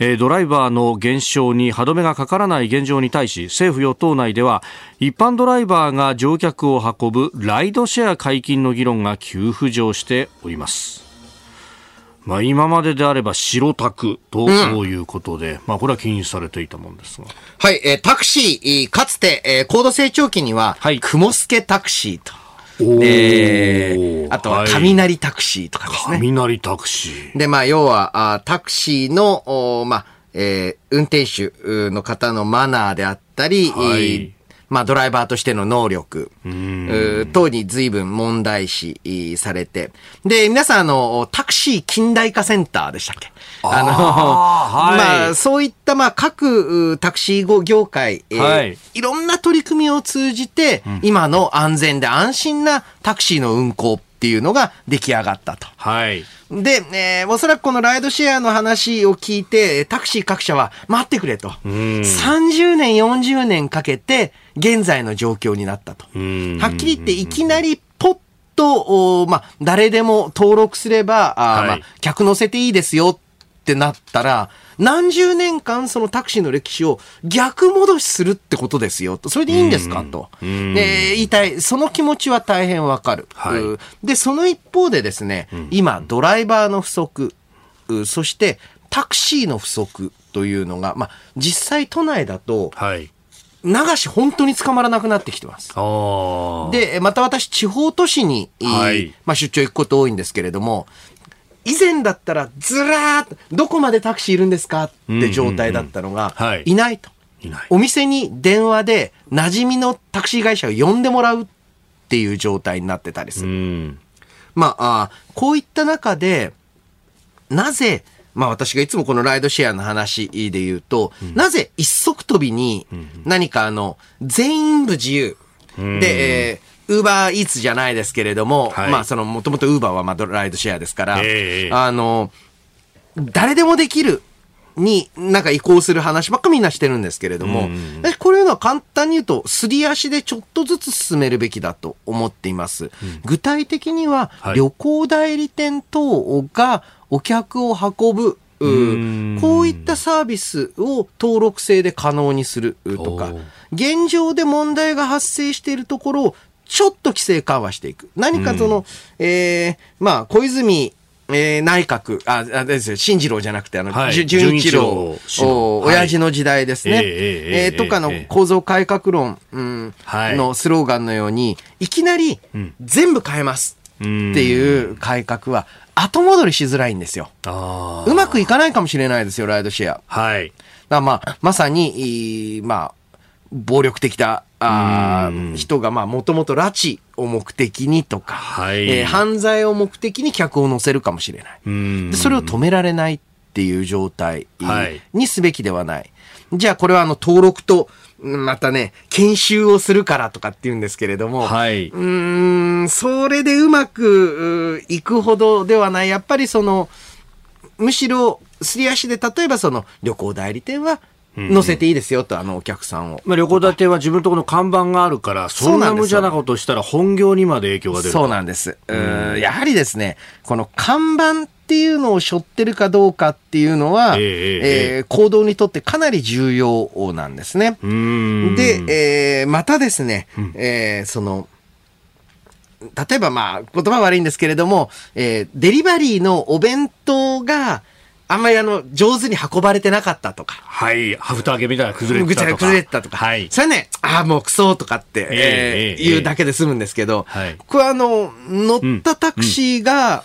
えードライバーの減少に歯止めがかからない現状に対し政府与党内では一般ドライバーが乗客を運ぶライドシェア解禁の議論が急浮上しております。まあ、今までであれば白タクということで、まあ、これは禁止されていたもんですが。はい、えータクシーかつて、えー高度成長期には、はい雲助タクシーと、おえーあとは雷タクシーとかですね。雷タクシー。で、まあ、要は、あータクシーの、まあ、えー運転手の方のマナーであったり、はいえーまあ、ドライバーとしての能力、等に随分問題視えーされて。で、皆さん、あの、タクシー近代化センターでしたっけ？あの、はいまあ、そういった、まあ、各タクシー業界、えーはいいろんな取り組みを通じて、今の安全で安心なタクシーの運行っていうのが出来上がったと。はい。で、えーおそらくこのライドシェアの話を聞いて、タクシー各社は待ってくれと。30年、40年かけて、現在の状況になったと。んはっきり言って、いきなりポッと、おまあ、誰でも登録すれば、あーはいまあ、客乗せていいですよってなったら、何十年間そのタクシーの歴史を逆戻しするってことですよと。それでいいんですかと。で言いたい。その気持ちは大変わかる。はいうで、その一方でですね、今、ドライバーの不足、うそしてタクシーの不足というのが、まあ、実際都内だと、はい。流し本当に捕まらなくなってきてます。で、また私、地方都市に、はいまあ、出張行くこと多いんですけれども、以前だったらずらーっと、どこまでタクシーいるんですか？って状態だったのが、いいないと。いない。お店に電話で馴染みのタクシー会社を呼んでもらうっていう状態になってたりすうる。ん。まあ、あーこういった中で、なぜまあ私がいつもこのライドシェアの話で言うと、なぜ一足飛びに何かあの、全員部自由。で、えーウーバーイーツじゃないですけれども、はい。まあその、もともとウーバーはまあライドシェアですから、ええあの、誰でもできるになんか移行する話ばっかみんなしてるんですけれども、えこれいうのは簡単に言うと、すり足でちょっとずつ進めるべきだと思っています。具体的には、はい。旅行代理店等がお客を運ぶ、ううん。こういったサービスを登録制で可能にするとか現状で問題が発生しているところをちょっと規制緩和していく。何かその、えーまあ、小泉、えー内閣、あ、あですよ、進次郎じゃなくて、あの、はい純一郎おはい親父の時代ですね。えええええーとかのええ構造改革論、うんはいのスローガンのように、いきなりん全部変えますっていう改革は後戻りしづらいんですよ。うまくいかないかもしれないですよ、ライドシェア。はい。らまあ、まさに、いいまあ、暴力的な、あー人が、まあ、もともと拉致を目的にとか、はいえー犯罪を目的に客を乗せるかもしれない。うんでそれを止められないっていう状態はいにすべきではない。じゃあこれはあの登録と、うんまたね、研修をするからとかって言うんですけれども、はい。うーん、それでうまくういくほどではない。やっぱりその、むしろ、すり足で、例えばその、旅行代理店は、乗せていいですよと、あのお客さんを。まあ、旅行代理店は自分のところの看板があるから、そんな無茶なことしたら本業にまで影響が出ると。そうなんです。うーんやはりですね、この看板っていうのを背負ってるかどうかっていうのは、えええー行動にとってかなり重要なんですね。うーん。で、えーまたですね、えーその、例えばまあ、言葉悪いんですけれども、えーデリバリーのお弁当があんまりあの、上手に運ばれてなかったとか。はい。ハフタ揚げみたいな崩れてたとか。ぐちゃぐちゃ崩れてたとか。はい。それね、ああ、もうクソとかって、えーええええ言うだけで済むんですけど、はいこれはあの、乗ったタクシーが、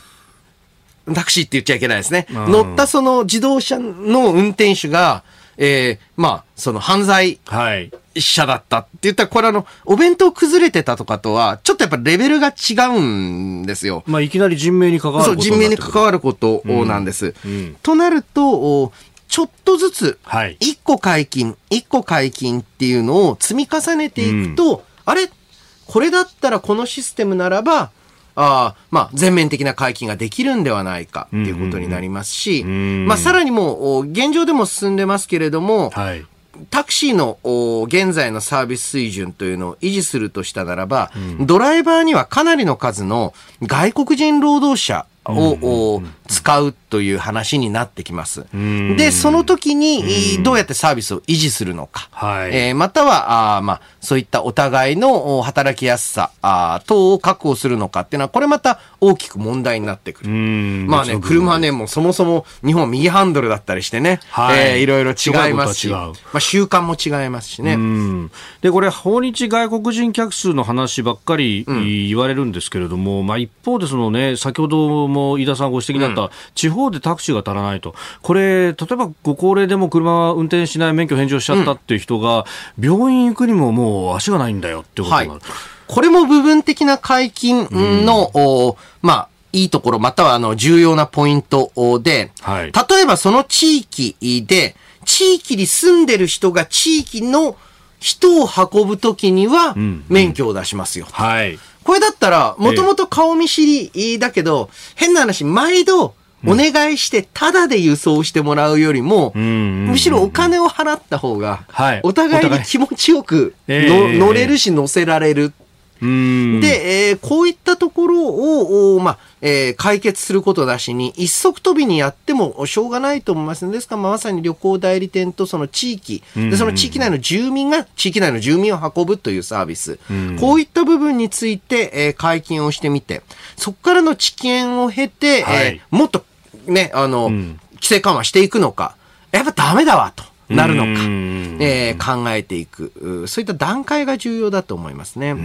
タクシーって言っちゃいけないですね。うん乗ったその自動車の運転手が、えーまあ、その犯罪はい。者だったって言ったら、これあの、お弁当崩れてたとかとは、ちょっとやっぱレベルが違うんですよ。まあ、いきなり人命に関わるそう、こと人命に関る。わることなんです。うんとなると、おちょっとずつ、はい。一個解禁、一個解禁っていうのを積み重ねていくと、あれ？これだったらこのシステムならば、ああ、まあ、全面的な解禁ができるんではないかっていうことになりますし、んまあ、さらにもう、お現状でも進んでますけれども、はい。タクシーのお現在のサービス水準というのを維持するとしたならば、ドライバーにはかなりの数の外国人労働者を、お使うという話になってきます。ん。で、その時に、どうやってサービスを維持するのか。はい。えーまたは、あーまあ、そういったお互いのお働きやすさあー等を確保するのかっていうのは、これまた大きく問題になってくる。うん。まあね、車はね、もうそもそも日本は右ハンドルだったりしてね、はい。えーいろいろ違いますし、まあ習慣も違いますしね。うん。でこれ、訪日外国人客数の話ばっかり言われるんですけれども、まあ、一方でその、ね、先ほども飯田さんご指摘になった、地方でタクシーが足らないと、これ、例えばご高齢でも車運転しない免許返上しちゃったっていう人が、病院行くにももう足がないんだよってことはいになる。。これも部分的な解禁の、おまあ、いいところ、またはあの重要なポイントで、はい例えばその地域で、地域に住んでる人が地域の人を運ぶときにはん、免許を出しますよ。はい。これだったら、もともと顔見知りだけど、変な話、毎度、お願いして、タダで輸送してもらうよりも、むしろお金を払った方がはい、お互いに気持ちよく乗れるし乗せられる。うん。で、えーこういったところを、おまあ、えー解決することなしに、一足飛びにやってもしょうがないと思います。ですから、まあまさに旅行代理店とその地域、で、その地域内の住民が地域内の住民を運ぶというサービス、こういった部分について、えー解禁をしてみて、そこからの知見を経て、はい。えーもっとね、あの、ん。規制緩和していくのか、やっぱダメだわ、となるのか、うん。えー考えていく、うそういった段階が重要だと思いますね。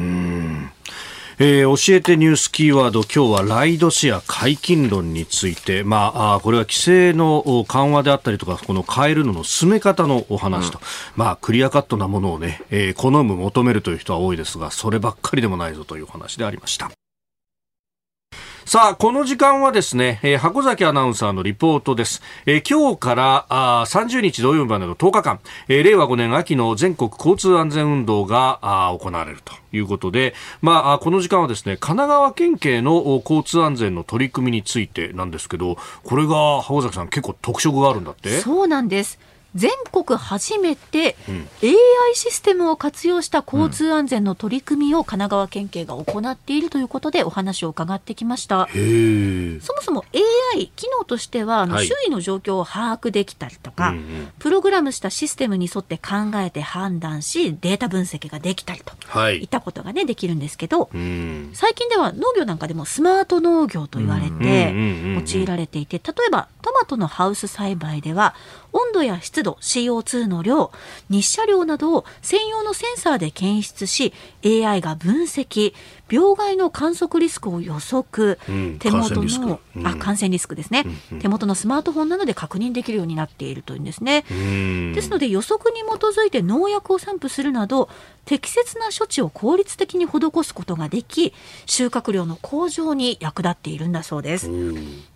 えー教えてニュースキーワード今日はライドシェア解禁論について、まあ、あーこれは規制のお緩和であったりとかこの変えるのの進め方のお話と、まあ、クリアカットなものをね、えー好む求めるという人は多いですがそればっかりでもないぞというお話でありました。さあ、この時間はですね、えー、箱崎アナウンサーのリポートです。えー、今日からあ30日土曜日までの10日間、えー、令和5年秋の全国交通安全運動があ行われるということで、まあ、この時間はですね、神奈川県警の交通安全の取り組みについてなんですけど、これが箱崎さん結構特色があるんだって？そうなんです。全国初めて AI システムを活用した交通安全の取り組みを神奈川県警が行っているということでお話を伺ってきました。そもそも AI 機能としては、はい、周囲の状況を把握できたりとか、うんうん、プログラムしたシステムに沿って考えて判断しデータ分析ができたりと、はい、いったことがねできるんですけど、最近では農業なんかでもスマート農業と言われて用いられていて例えばトマトのハウス栽培では温度や湿度、CO2 の量、日射量などを専用のセンサーで検出し、AI が分析、病害の観測リスクを予測、うん、手元の、うん、あ感染リスクですね、うん、手元のスマートフォンなどで確認できるようになっているというんですね。ですので予測に基づいて農薬を散布するなど適切な処置を効率的に施すことができ収穫量の向上に役立っているんだそうです。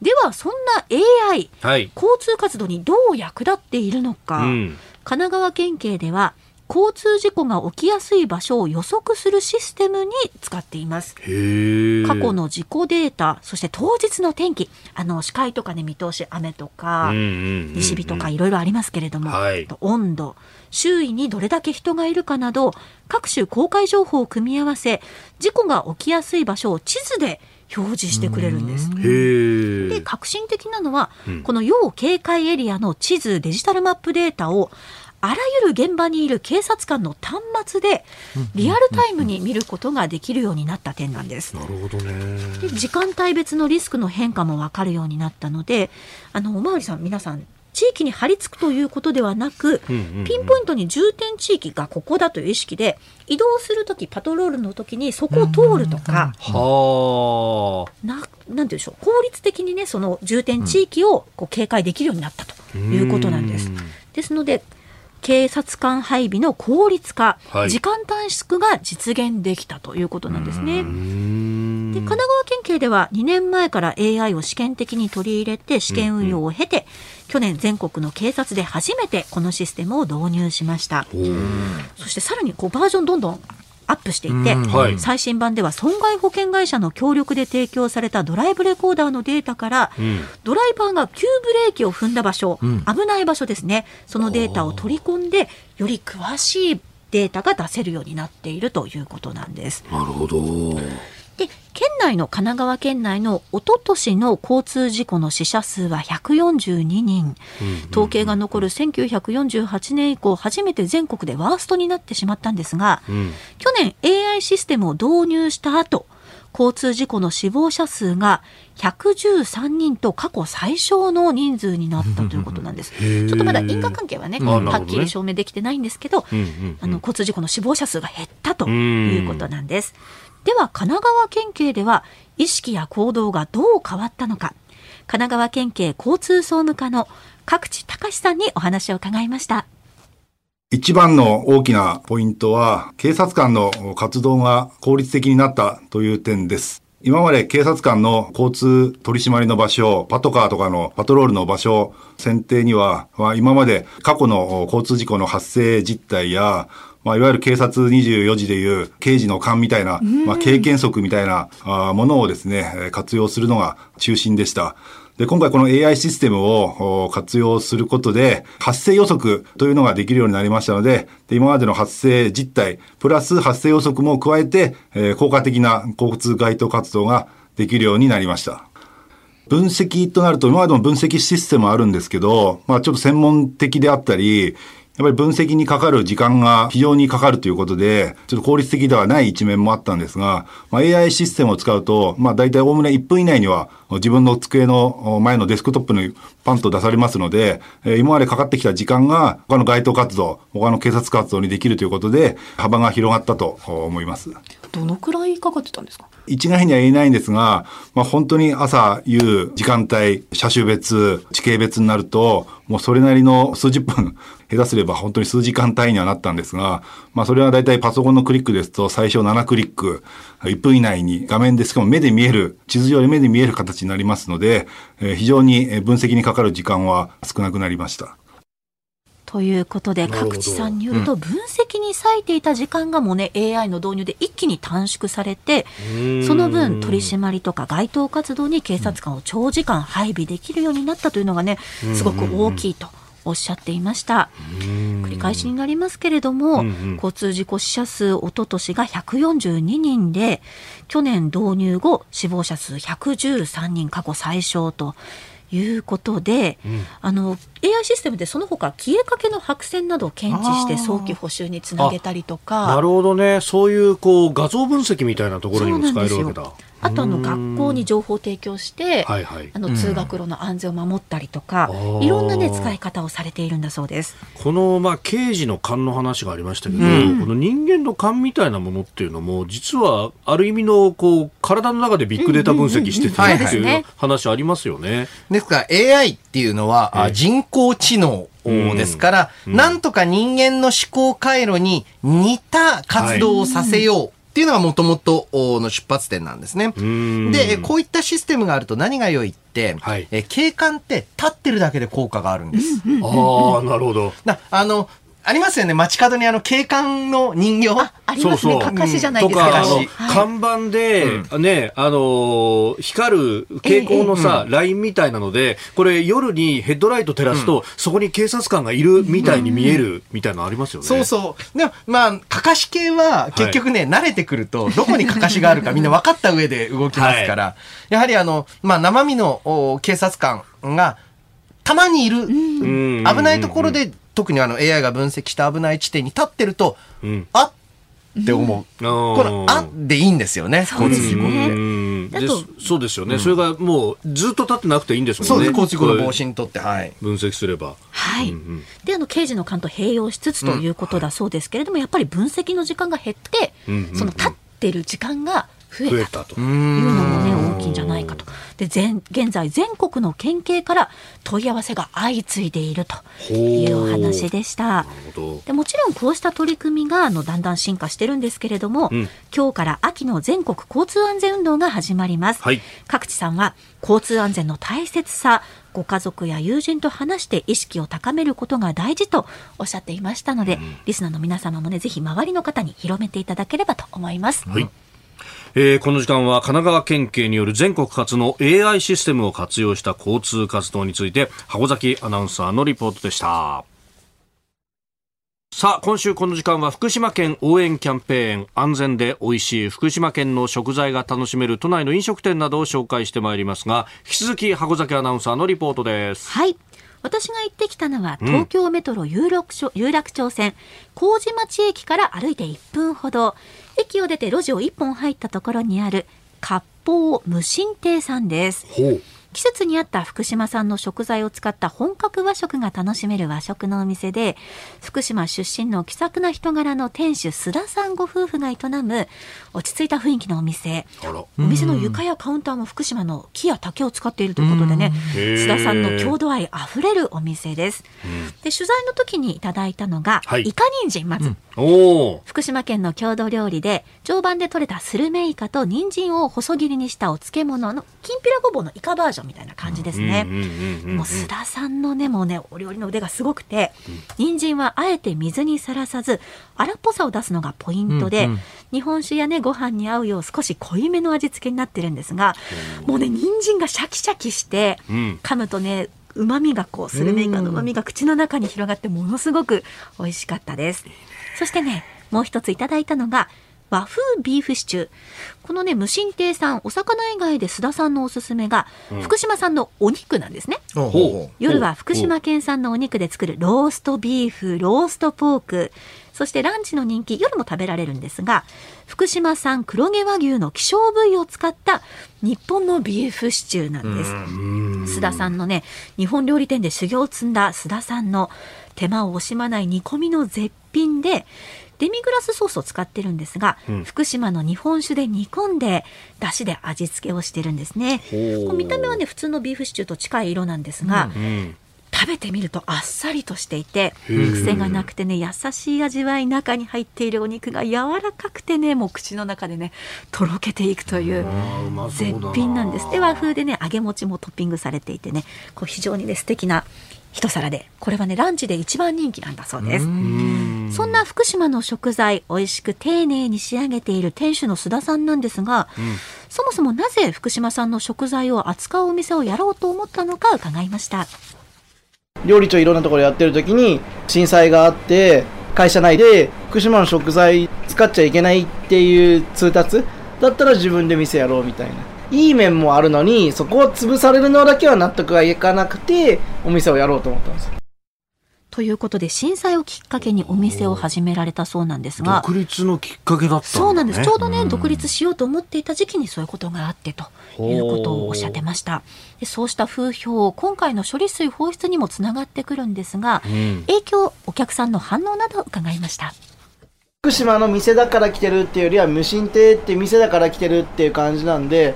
ではそんな AI、はい、交通活動にどう役立っているのか、神奈川県警では交通事故が起きやすい場所を予測するシステムに使っています。過去の事故データそして当日の天気あの視界とかね見通し雨とか西日とかいろいろありますけれども、はい、温度周囲にどれだけ人がいるかなど各種公開情報を組み合わせ事故が起きやすい場所を地図で表示してくれるんです。で革新的なのは、うん、この要警戒エリアの地図デジタルマップデータをあらゆる現場にいる警察官の端末でリアルタイムに見ることができるようになった点なんです。なるほどね。で時間帯別のリスクの変化も分かるようになったので、あのおまわりさん皆さん地域に張り付くということではなく、ピンポイントに重点地域がここだという意識で移動するときパトロールのときにそこを通るとか、はななんていうんでしょう効率的にねその重点地域をこう警戒できるようになったということなんです。ですので警察官配備の効率化、はい、時間短縮が実現できたということなんですね。で神奈川県警では2年前から AI を試験的に取り入れて試験運用を経て、うんうん、去年全国の警察で初めてこのシステムを導入しました。そしてさらにこうバージョンどんどんアップしていて、はい、最新版では損害保険会社の協力で提供されたドライブレコーダーのデータから、うん、ドライバーが急ブレーキを踏んだ場所、うん、危ない場所ですね。そのデータを取り込んでより詳しいデータが出せるようになっているということなんです。なるほどで県内の神奈川県内のおととしの交通事故の死者数は142人、統計が残る1948年以降初めて全国でワーストになってしまったんですが、うん、去年 AI システムを導入した後交通事故の死亡者数が113人と過去最小の人数になったということなんです。ちょっとまだ因果関係はね、はっきり証明できてないんですけど、あの交通事故の死亡者数が減ったということなんです。では神奈川県警では意識や行動がどう変わったのか。神奈川県警交通総務課の角地隆さんにお話を伺いました。一番の大きなポイントは警察官の活動が効率的になったという点です。今まで警察官の交通取り締まりの場所、パトカーとかのパトロールの場所、選定には、今まで過去の交通事故の発生実態や、まあ、いわゆる警察24時でいう刑事の勘みたいな、まあ、経験則みたいなものをですね、活用するのが中心でした。で、今回この AI システムを活用することで、発生予測というのができるようになりましたので、で今までの発生実態、プラス発生予測も加えて、えー、効果的な交通該当活動ができるようになりました。分析となると、今までも分析システムあるんですけど、まあちょっと専門的であったり、やっぱり分析にかかる時間が非常にかかるということで、ちょっと効率的ではない一面もあったんですが、まあ、AI システムを使うと、まあ大体おおむね1分以内には自分の机の前のデスクトップにパンと出されますので、今までかかってきた時間が他の街頭活動、他の警察活動にできるということで、幅が広がったと思います。どのくらいかかってたんですか？一概には言えないんですが、まあ、本当に朝、夕、時間帯、車種別、地形別になると、もうそれなりの数十分、下手すれば本当に数時間単位にはなったんですが、まあ、それは大体パソコンのクリックですと、最初7クリック、1分以内に画面でしかも目で見える、地図上で目で見える形になりますので、えー非常に分析にかかる時間は少なくなりました。ということで、各地さんによると、分析に割いていた時間がもうね、AI の導入で一気に短縮されて、その分、取り締まりとか街頭活動に警察官を長時間配備できるようになったというのがね、すごく大きいと。おっしゃっていました繰り返しになりますけれども、交通事故死者数おととしが142人で去年導入後死亡者数113人過去最小ということで、あの AI システムでその他消えかけの白線などを検知して早期補修につなげたりとかなるほどね。そういう、こう、画像分析みたいなところにも使えるわけだ。あとあの学校に情報を提供して、はいはい。あの通学路の安全を守ったりとか、ー。いろんな、ね、使い方をされているんだそうです。この、まあ、刑事の勘の話がありましたけど、うん。この人間の勘みたいなものっていうのも、実は、ある意味の、こう、体の中でビッグデータ分析しててうんうんうん。っていうそうですね話ありますよね。ですから AI っていうのは、あえ。え人工知能ですから、うん。なんとか人間の思考回路に似た活動をさせようっていうのがもともとの出発点なんですね。うんで、こういったシステムがあると何が良いって、はいえ警官って立ってるだけで効果があるんです。ああ、なるほど。だあの、ありますよね、街角にあの警官の人形？あありますね。そうそう。かかしじゃないとか、ですけど、あの、はい。看板で、ね、あのー光る蛍光のさ、ラインみたいなので、これ夜にヘッドライト照らすと、そこに警察官がいるみたいに見えるみたいなのありますよね。そうそう。でも、まあ、かかし系は結局ね、慣れてくると、どこにかかしがあるかみんな分かった上で動きますから、やはりあの、まあ、生身のお警察官が、たまにいる、うん。危ないところで、特にあの AI が分析した危ない地点に立ってると、うん。あって思う。この、あでいいんですよね、そうですね。うん。であとそうですよね、それがもうずっと立ってなくていいんですもね。そうんです。交通事故の防こ止にとって、はい。う分析すれば。はい、うんうん。であの刑事の勘と併用しつつということだそうですけれども、やっぱり分析の時間が減って、うんうんうん。その立ってる時間が増えたと。いうのもね大きいんじゃないかと。で全現在全国の県警から問い合わせが相次いでいるというお話でした。でもちろんこうした取り組みがあのだんだん進化してるんですけれども、うん。今日から秋の全国交通安全運動が始まります、はい。各地さんは交通安全の大切さご家族や友人と話して意識を高めることが大事とおっしゃっていましたので、リスナーの皆様もねぜひ周りの方に広めていただければと思います、はい。えーこの時間は神奈川県警による全国初の AI システムを活用した交通活動について箱崎アナウンサーのリポートでした。さあ、今週この時間は福島県応援キャンペーン安全で美味しい福島県の食材が楽しめる都内の飲食店などを紹介してまいりますが、引き続き箱崎アナウンサーのリポートです。はい。私が行ってきたのは東京メトロ有楽町,、有楽町線麹町駅から歩いて1分ほど駅を出て路地を1本入ったところにある割烹無心亭さんです。季節に合った福島産の食材を使った本格和食が楽しめる和食のお店で福島出身の気さくな人柄の店主須田さんご夫婦が営む落ち着いた雰囲気のお店。お店の床やカウンターも福島の木や竹を使っているということでね、須田さんの郷土愛あふれるお店です。で取材の時にいただいたのが、はい。イカ人参まず、おー。福島県の郷土料理で常磐で採れたスルメイカと人参を細切りにしたお漬物のきんぴらごぼうのイカバージョンみたいな感じですね。もう須田さんのねもうねお料理の腕がすごくて、人参はあえて水にさらさず荒っぽさを出すのがポイントで、日本酒やねご飯に合うよう少し濃いめの味付けになってるんですがもうね人参がシャキシャキして、うん。噛むとねうまみがこうスルメイカのうまみが口の中に広がってものすごく美味しかったです。そしてねもう一ついただいたのが和風ビーフシチュー。このね、無心亭さん、お魚以外で須田さんのおすすめが、福島産のお肉なんですね。ほうほうほう夜は福島県産のお肉で作るローストビーフ、ローストポーク、そしてランチの人気、夜も食べられるんですが、福島産黒毛和牛の希少部位を使った日本のビーフシチューなんです。須田さんのね、日本料理店で修行を積んだ須田さんの手間を惜しまない煮込みの絶品で、デミグラスソースを使ってるんですが、福島の日本酒で煮込んで出汁で味付けをしてるんですね。見た目はね普通のビーフシチューと近い色なんですが、食べてみるとあっさりとしていて癖がなくてね優しい味わい中に入っているお肉が柔らかくてねもう口の中でねとろけていくという絶品なんです。で和風でね揚げ餅もトッピングされていてねこう非常にね素敵な一皿で。これはねランチで一番人気なんだそうです。そんな福島の食材美味しく丁寧に仕上げている店主の須田さんなんですが、そもそもなぜ福島産の食材を扱うお店をやろうと思ったのか伺いました。料理長いろんなところやってる時に震災があって会社内で福島の食材使っちゃいけないっていう通達だったら自分で店やろうみたいないい面もあるのにそこを潰されるのだけは納得がいかなくてお店をやろうと思ったんですということで震災をきっかけにお店を始められたそうなんですが独立のきっかけだったんだ、ね、そうなんです。ちょうどね、独立しようと思っていた時期にそういうことがあってということをおっしゃってました。でそうした風評今回の処理水放出にもつながってくるんですが、うん、影響お客さんの反応など伺いました。福島の店だから来てるっていうよりは無心亭って店だから来てるっていう感じなんで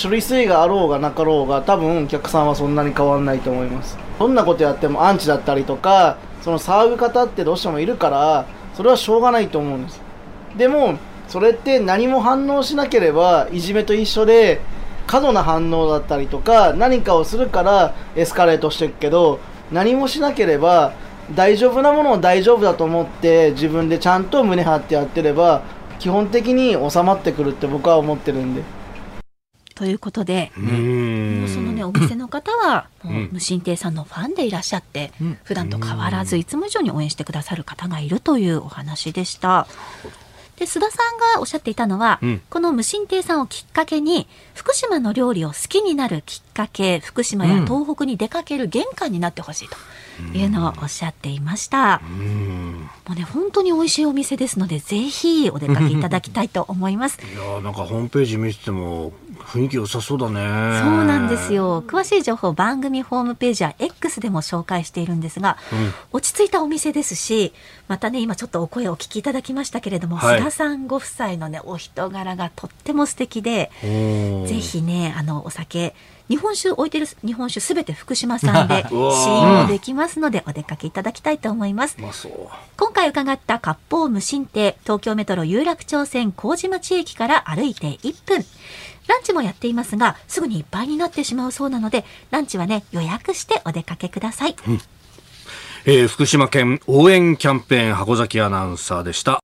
処理水があろうがなかろうが多分お客さんはそんなに変わんないと思いますどんなことやってもアンチだったりとかその騒ぐ方ってどうしてもいるからそれはしょうがないと思うんですでもそれって何も反応しなければいじめと一緒で過度な反応だったりとか何かをするからエスカレートしていくけど何もしなければ大丈夫なものを大丈夫だと思って自分でちゃんと胸張ってやってれば基本的に収まってくるって僕は思ってるんで。ということで、そのねお店の方は無心亭さんのファンでいらっしゃって、うん、普段と変わらずいつも以上に応援してくださる方がいるというお話でした。で須田さんがおっしゃっていたのは、うん、この無心亭さんをきっかけに福島の料理を好きになるきっかけ福島や東北に出かける玄関になってほしいというのをおっしゃっていました、うん、もうね本当に美味しいお店ですのでぜひお出かけいただきたいと思います。いやなんかホームページ見てても雰囲気良さそうだね。そうなんですよ詳しい情報番組ホームページは X でも紹介しているんですが、うん、落ち着いたお店ですしまたね今ちょっとお声をお聞きいただきましたけれども、はい、須田さんご夫妻のねお人柄がとっても素敵でぜひねあのお酒日本酒置いてる日本酒すべて福島産で試飲もできますのでお出かけいただきたいと思います。今回伺った割烹無心亭東京メトロ有楽町線麹町駅から歩いて1分。ランチもやっていますが、すぐにいっぱいになってしまうそうなので、ランチはね、予約してお出かけください。うん、えー、福島県応援キャンペーン箱崎アナウンサーでした。